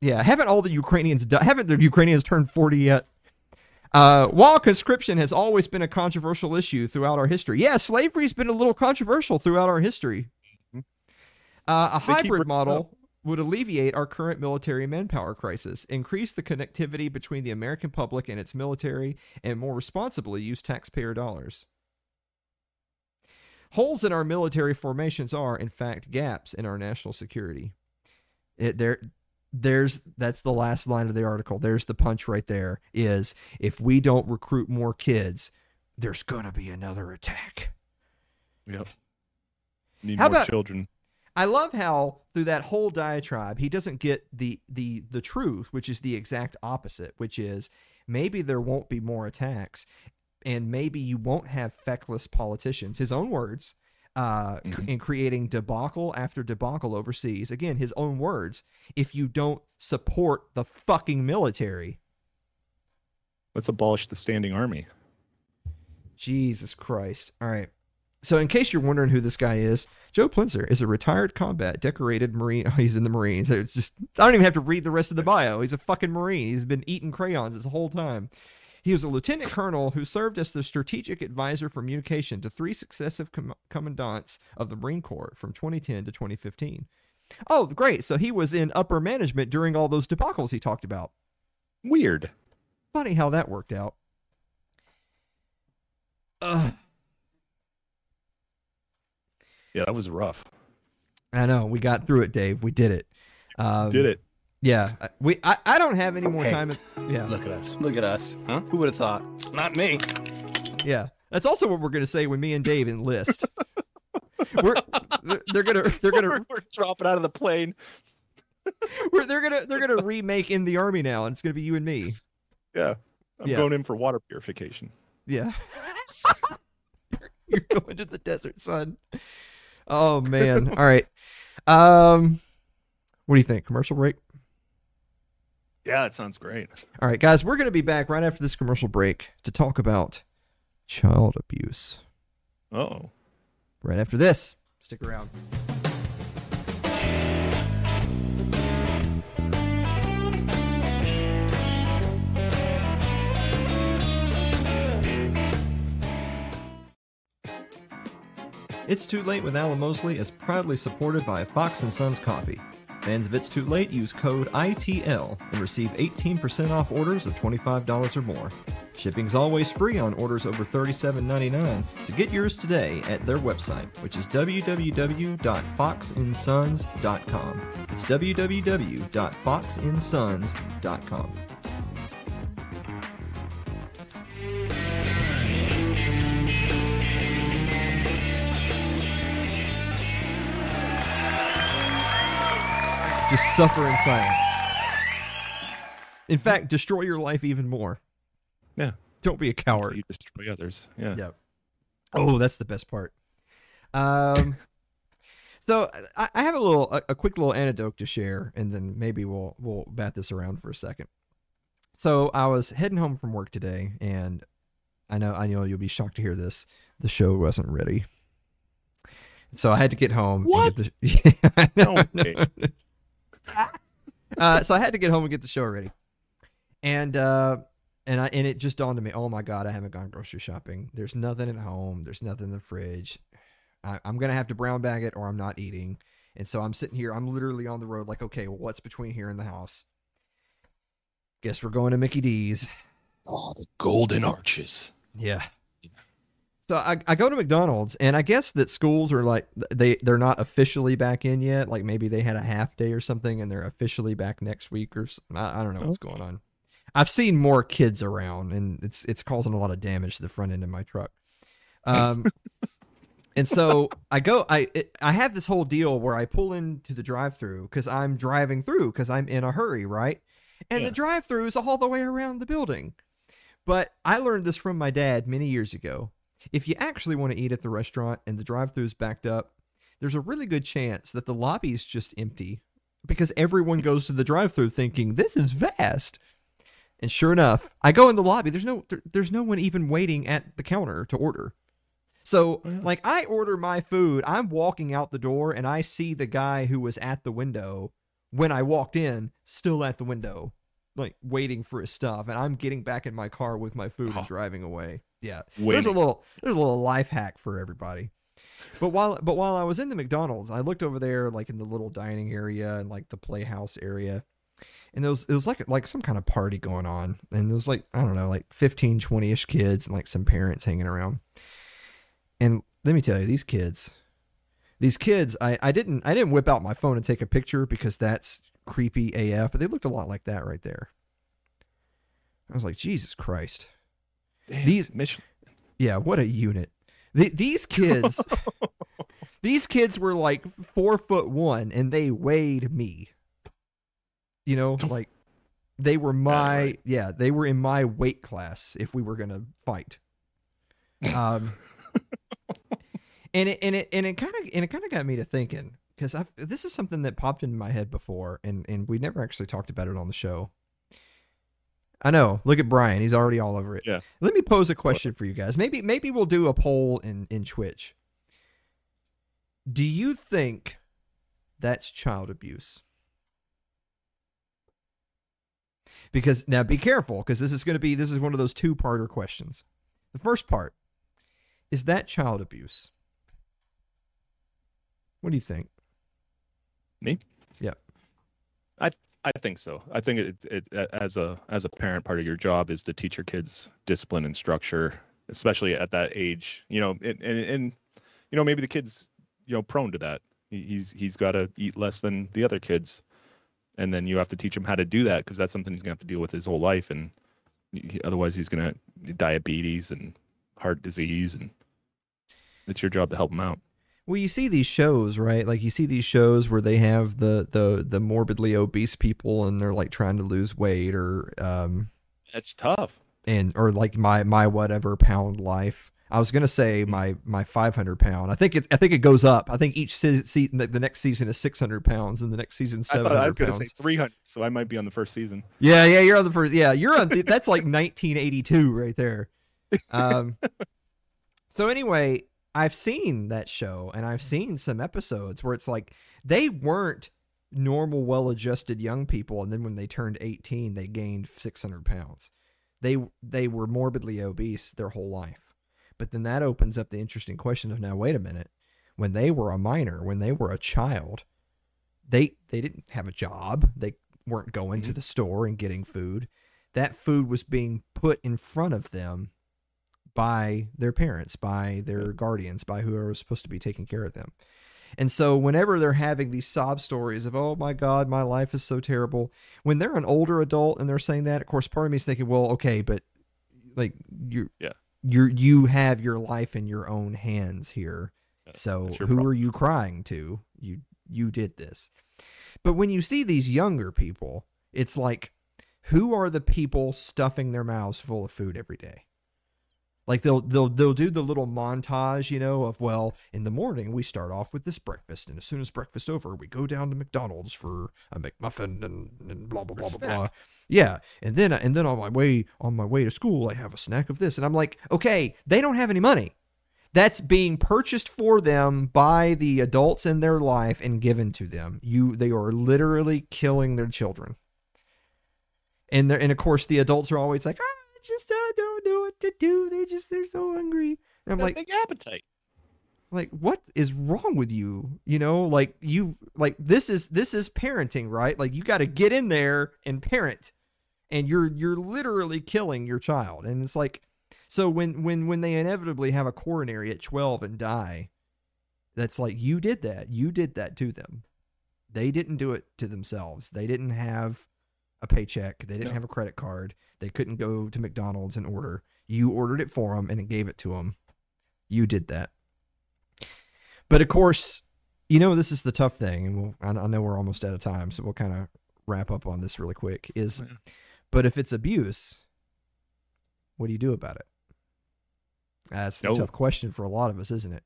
yeah, haven't all the Ukrainians di- haven't the Ukrainians turned forty yet? Uh, while conscription has always been a controversial issue throughout our history, yeah, slavery's been a little controversial throughout our history. Mhm. Uh, a They hybrid model up. would alleviate our current military manpower crisis, increase the connectivity between the American public and its military, and more responsibly use taxpayer dollars. Holes in our military formations are, in fact, gaps in our national security. It, there, there's that's the last line of the article. There's the punch right there. Is if we don't recruit more kids, there's gonna be another attack. Yep. Need How more about- children. I love how through that whole diatribe he doesn't get the the the truth, which is the exact opposite, which is maybe there won't be more attacks, and maybe you won't have feckless politicians. His own words, uh, cr- Mhm. in creating debacle after debacle overseas. Again, his own words. If you don't support the fucking military, Let's abolish the standing army. Jesus Christ! All right. So, in case you're wondering who this guy is, Joe Plenzler is a retired combat decorated Marine. *laughs* Oh, he's in the Marines. It's just I don't even have to read the rest of the bio. He's a fucking Marine. He's been eating crayons this whole time. He was a lieutenant colonel who served as the strategic advisor for communication to three successive com- commandants of the Marine Corps from 2010 to 2015. Oh, great. So he was in upper management during all those debacles he talked about. Weird. Funny how that worked out. Ugh. Yeah, that was rough. I know we got through it, Dave. We did it. Um, Did it? Yeah. I- We. I, I don't have any more Hey. time. Yeah. Look at us. Look at us. Huh? Who would have thought? Not me. Yeah. That's also what we're gonna say when me and Dave enlist. *laughs* we're. they're- They're gonna. They're gonna. We're dropping out of the plane. *laughs* We're, they're gonna. They're gonna remake in the army now, and it's gonna be you and me. Yeah. I'm Yeah. going in for water purification. Yeah. *laughs* You're going to the desert, son. Oh man. All right. Um. What do you think? Commercial break. Yeah, that sounds great. All right, guys, we're going to be back right after this commercial break to talk about child abuse. Oh. Right after this. Stick around. It's Too Late with Alan Mosley is proudly supported by Fox & Sons Coffee. Fans of It's Too Late use code ITL and receive 18% off orders of $25 or more. Shipping's always free on orders over $37.99, so get yours today at their website, which is www.foxinsons.com. It's www.foxinsons.com. Just suffer in silence. In fact, destroy your life even more. Yeah. Don't be a So coward. you destroy others. Yeah. Yep. Oh, that's the best part. Um, *laughs* so I, I have a little, a, a quick little anecdote to share, and then maybe we'll we'll bat this around for a second. So I was heading home from work today, and I know I know you'll be shocked to hear this. The show wasn't ready, so I had to get home. What? Get the, *laughs* yeah, I know, No I know. way. Uh, so I had to get home and get the show ready, and uh, and I and it just dawned on me. Oh my god, I haven't gone grocery shopping. There's nothing at home. There's nothing in the fridge. I, I'm gonna have to brown bag it, or I'm not eating. And so I'm sitting here. I'm literally on the road. Like, okay, well, what's between here and the house? Guess we're going to Mickey D's. Oh, the golden arches. Yeah. So I, I go to McDonald's and I guess that schools are like they they're not officially back in yet. Like maybe they had a half day or something and they're officially back next week or I don't know what's going on. I've seen more kids around and it's it's causing a lot of damage to the front end of my truck. Um *laughs* and so I go I it, I have this whole deal where I pull into the drive-through cuz I'm driving through cuz I'm in a hurry, right? And Yeah. the drive-through is all the way around the building. But I learned this from my dad many years ago. If you actually want to eat at the restaurant and the drive-through is backed up, there's a really good chance that the lobby is just empty because everyone goes to the drive-through thinking this is vast. And sure enough, I go in the lobby. There's no there, there's no one even waiting at the counter to order. So, Oh, yeah. like, I order my food. I'm walking out the door, and I see the guy who was at the window when I walked in, still at the window, like waiting for his stuff. And I'm getting back in my car with my food and Oh. driving away. Yeah, there's a little there's a little life hack for everybody. But while but while I was in the McDonald's, I looked over there, like in the little dining area and like the playhouse area, and there was it was like like some kind of party going on, and there was like I don't know, like 15, 20 ish kids and like some parents hanging around. And let me tell you, these kids, these kids, I I didn't I didn't whip out my phone and take a picture because that's creepy AF, but they looked a lot like that right there. I was like, Jesus Christ. Damn, These- Yeah, what a unit. The, these *laughs* kids, these kids were like four foot one, and they weighed me. You know, like they were my right. yeah, they were in my weight class if we were gonna fight. Um, *laughs* and it and it and it kind of and it kind of got me to thinking because this is something that popped into my head before, and and we never actually talked about it on the show. I know. Look at Brian; he's already all over it. Yeah. Let me pose a question for you guys. Maybe maybe we'll do a poll in in Twitch. Do you think that's child abuse? Because now be careful because this is going to be this is one of those two-parter questions. The first part is that child abuse. What do you think? Me? Yeah. I I think so. I think it, it as a as a parent, part of your job is to teach your kids discipline and structure, especially at that age. You know, and and, and you know maybe the kid's you know prone to that. He's he's got to eat less than the other kids, and then you have to teach him how to do that because that's something he's gonna have to deal with his whole life, and he- otherwise he's gonna diabetes and heart disease, and it's your job to help him out. Well, you see these shows, right? Like you see these shows where they have the the the morbidly obese people and they're like trying to lose weight or um It's tough. and or like my my whatever pound life. I was gonna say my my 500 pound. I think it I think it goes up. I think each se- season the, next season is 600 pounds and the next season I 700 thought I was gonna pounds. say 300, so I might be on the first season. Yeah, yeah, you're on the first. Yeah, you're on. that's like 1982 right there. *laughs* Um. so anyway, I've seen that show and I've mm-hmm. seen some episodes where it's like they weren't normal, well-adjusted young people, and then when they turned 18, they gained 600 pounds. They they were morbidly obese their whole life. But then that opens up the interesting question of now, wait a minute. When they were a minor, when they were a child, they they didn't have a job. They weren't going to mm-hmm. the store and getting food. That food was being put in front of them by their parents, by their guardians, by whoever was supposed to be taking care of them. And so whenever they're having these sob stories of, oh my God, my life is so terrible, when they're an older adult and they're saying that, of course, part of me is thinking, well, okay, but like you Yeah. you you have your life in your own hands here. Yeah, So who problem. are you crying to? You you did this. But when you see these younger people, it's like who are the people stuffing their mouths full of food every day? Like they'll they'll they'll do the little montage, you know, of well, in the morning we start off with this breakfast, and as soon as breakfast over, we go down to McDonald's for a McMuffin and, and blah blah blah blah blah. Yeah, and then and then on my way on my way to school, I have a snack of this, and I'm like, okay, they don't have any money. That's being purchased for them by the adults in their life and given to them. You, they are literally killing their children. And and of course the adults are always like, ah, just uh, don't know what to do. They're just they're so hungry. And I'm like, big appetite. like what is wrong with you? You know like you like this is this is parenting right? Like you got to get in there and parent. And you're you're literally killing your child. And it's like so when when when they inevitably have a coronary at 12 and die that's like you did that. You did that to them. They didn't do it to themselves. They didn't have a paycheck they didn't No. have a credit card they couldn't go to mcdonald's and order you ordered it for them and it gave it to them you did that but of course, you know this is the tough thing, and we'll, I, I know we're almost out of time, so we'll kind of wrap up on this really quick. Is, Oh, yeah. but if it's abuse, what do you do about it? That's the No. tough question for a lot of us, isn't it?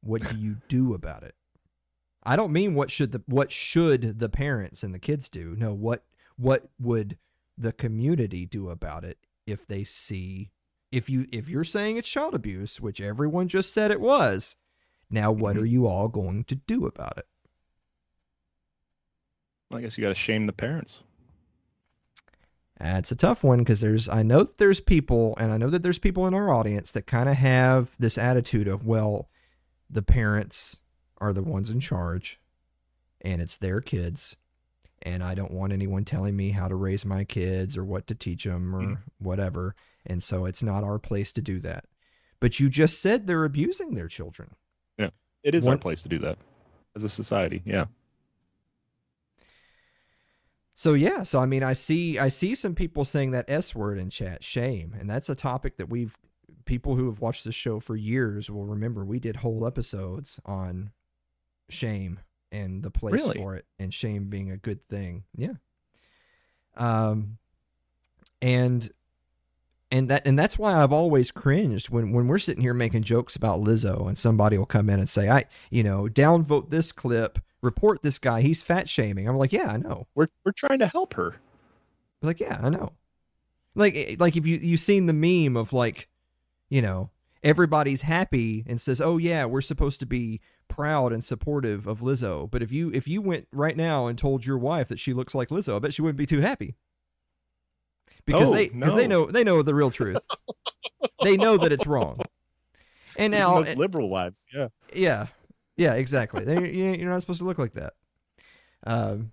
What do you do about it? I don't mean what should the what should the parents and the kids do. No, what what would the community do about it if they see if you if you're saying it's child abuse, which everyone just said it was, now what Mhm. are you all going to do about it? I guess you got to shame the parents. That's a tough one because there's I know that there's people and I know that there's people in our audience that kind of have this attitude of well, the parents are the ones in charge and it's their kids and I don't want anyone telling me how to raise my kids or what to teach them or Mhm. whatever and so it's not our place to do that. But you just said they're abusing their children. Yeah. It is our place to do that as a society. Yeah. So yeah, so I mean, I see I see some people saying that S word in chat, shame, and that's a topic that we've people who have watched this show for years will remember. We did whole episodes on shame and the place Really? for it, and shame being a good thing. Yeah. Um, and and that and that's why I've always cringed when when we're sitting here making jokes about Lizzo, and somebody will come in and say, I, you know, downvote this clip, report this guy, he's fat shaming. I'm like, yeah, I know. We're we're trying to help her. Like, yeah, I know. Like, eh, like if you you've seen the meme of like, you know, everybody's happy and says, "Oh yeah, we're supposed to be proud and supportive of Lizzo." But if you if you went right now and told your wife that she looks like Lizzo, I bet she wouldn't be too happy. Because Oh, they because they know they know the real truth. they know that it's wrong. And Even now, those liberal wives. Yeah. yeah, yeah, exactly. They, you- you're not supposed to look like that. Um.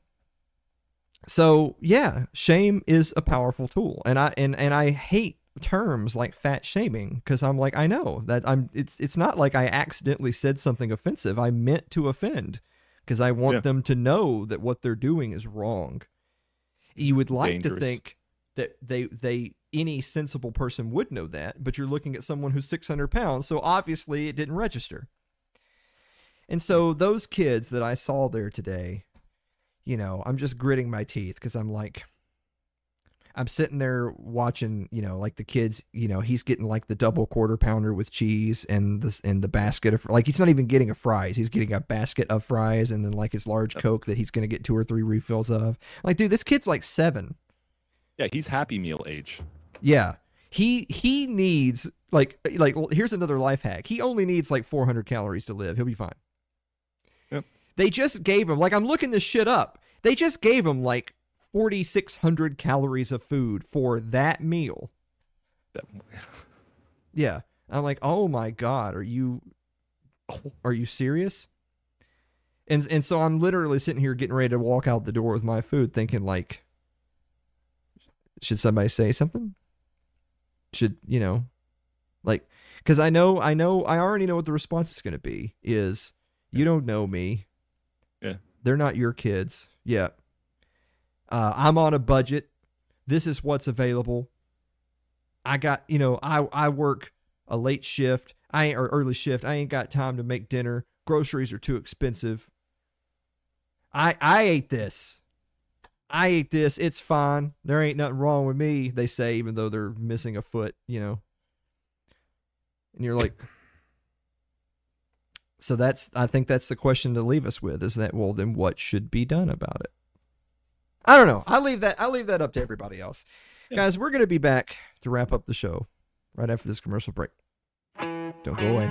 So yeah, shame is a powerful tool, and I and and I hate terms like fat shaming because I'm like I know that I'm. It's it's not like I accidentally said something offensive. I meant to offend because I want Yeah. them to know that what they're doing is wrong. You would like to think that they they any sensible person would know that, but you're looking at someone who's 600 pounds, so obviously it didn't register. And so hmm. those kids that I saw there today, you know, I'm just gritting my teeth because I'm like, I'm sitting there watching, you know, like the kids, you know, he's getting like the double quarter pounder with cheese and the and the basket of like he's not even getting a fries, he's getting a basket of fries and then like his large coke that he's gonna get two or three refills of. Like, dude, this kid's like seven. Yeah. He's happy meal age. Yeah. He he needs like like here's another life hack. He only needs like 400 calories to live. He'll be fine. Yep. They just gave him like I'm looking this shit up. They just gave him like 4600 calories of food for that meal. That, *laughs* Yeah. I'm like, "Oh my god, are you oh. are you serious?" And and so I'm literally sitting here getting ready to walk out the door with my food thinking like should somebody say something? Should, you know, like cuz I know I know I already know what the response is going to be is you don't know me. Yeah. They're not your kids. Yeah. Uh, I'm on a budget. This is what's available. I got, you know, I I work a late shift. I ain't or early shift. I ain't got time to make dinner. Groceries are too expensive. I I ate this. I ate this. It's fine. There ain't nothing wrong with me. They say, even though they're missing a foot, you know. And you're like, so that's. I think that's the question to leave us with. Is that well? Then what should be done about it? I don't know. I leave that. I leave that up to everybody else. Yeah. Guys, we're gonna be back to wrap up the show right after this commercial break. Don't go away.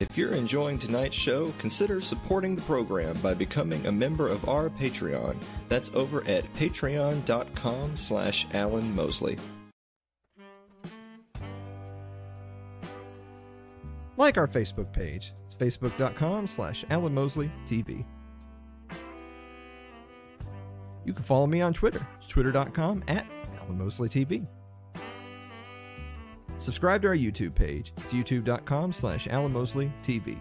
If you're enjoying tonight's show, consider supporting the program by becoming a member of our Patreon. That's over at patreon.com slash Alan Mosley. Like our Facebook page. It's facebook.com slash Alan Mosley TV. You can follow me on Twitter. It's twitter.com at Alan Mosley TV. Subscribe to our YouTube page. It's youtube.com slash Alan Mosley TV.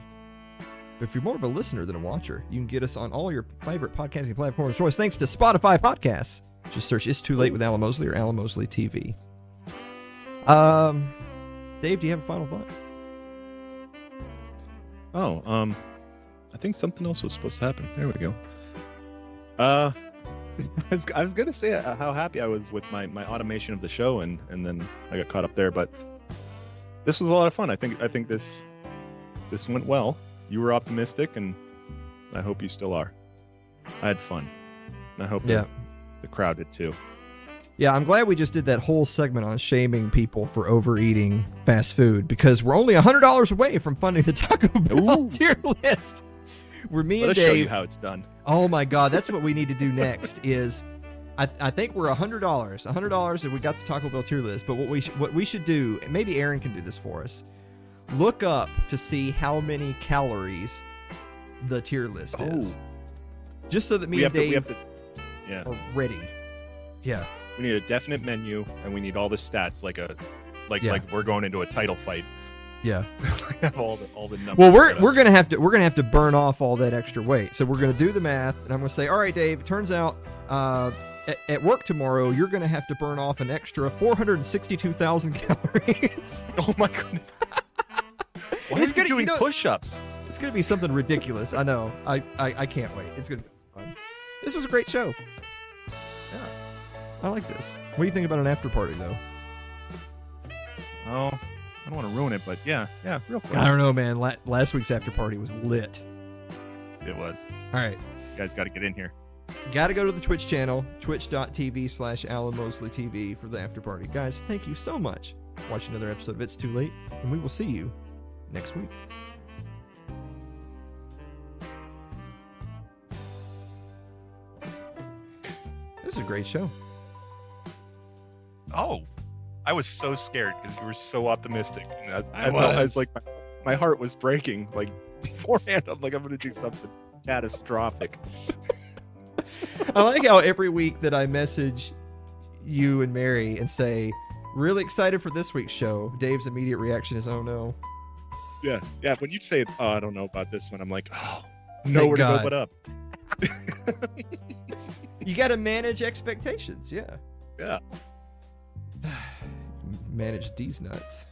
If you're more of a listener than a watcher, you can get us on all your favorite podcasting platforms of choice thanks to Spotify Podcasts. Just search It's Too Late with Alan Mosley or Alan Mosley TV. Um, Dave, do you have a final thought? Oh, um, I think something else was supposed to happen. There we go. Uh, *laughs* I was, I was gonna say uh, how happy I was with my, my automation of the show, and and then I got caught up there. But this was a lot of fun. I think I think this this went well. You were optimistic, and I hope you still are. I had fun. I hope Yeah. the, the crowd did too. Yeah, I'm glad we just did that whole segment on shaming people for overeating fast food because we're only $100 away from funding the Taco *laughs* Bell Ooh. tier list. Where me Let and us show you how it's done. Oh my God, that's what we need to do next. *laughs* Is I, I think we're $100. $100 and we got the Taco Bell tier list. But what we sh- what we should do, and maybe Aaron can do this for us, look up to see how many calories the tier list oh. is. Just so that me we and have to. We Dave have to. Yeah, are ready. Yeah. we need a definite menu, and we need all the stats, like a, like Yeah. like we're going into a title fight. Yeah. *laughs* have all the all the numbers. Well, we're we're gonna have to we're gonna have to burn off all that extra weight. So we're gonna do the math, and I'm gonna say, all right, Dave. It turns out uh, at, at work tomorrow, you're gonna have to burn off an extra 462,000 *laughs* calories. *laughs* Oh my goodness. Why It's are gonna- you you doing know- push-ups? it's gonna be something ridiculous. I know. I, I I can't wait. It's gonna be fun. This was a great show. Yeah. I like this. What do you think about an after party though? Oh, I don't want to ruin it, but yeah, yeah, real quick. I don't know, man. La- last week's after party was lit. It was. All right. You guys got to get in here. Got to go to the Twitch channel, twitch.tv slash Alan Mosley TV for the after party. Guys, thank you so much Watch another episode of It's Too Late, and we will see you next week. This is a great show. Oh, I was so scared because you were so optimistic. And that, I that's how I was. was like, my, my heart was breaking. Like *laughs* beforehand, I'm like, I'm gonna do something catastrophic. *laughs* I like how every week that I message you and Mary and say, really excited for this week's show, Dave's immediate reaction is, oh no. Yeah, yeah. When you say, "Oh, I don't know about this one," I'm like, "Oh, nowhere to go but up." *laughs* You got to manage expectations, yeah. Yeah. *sighs* manage these nuts.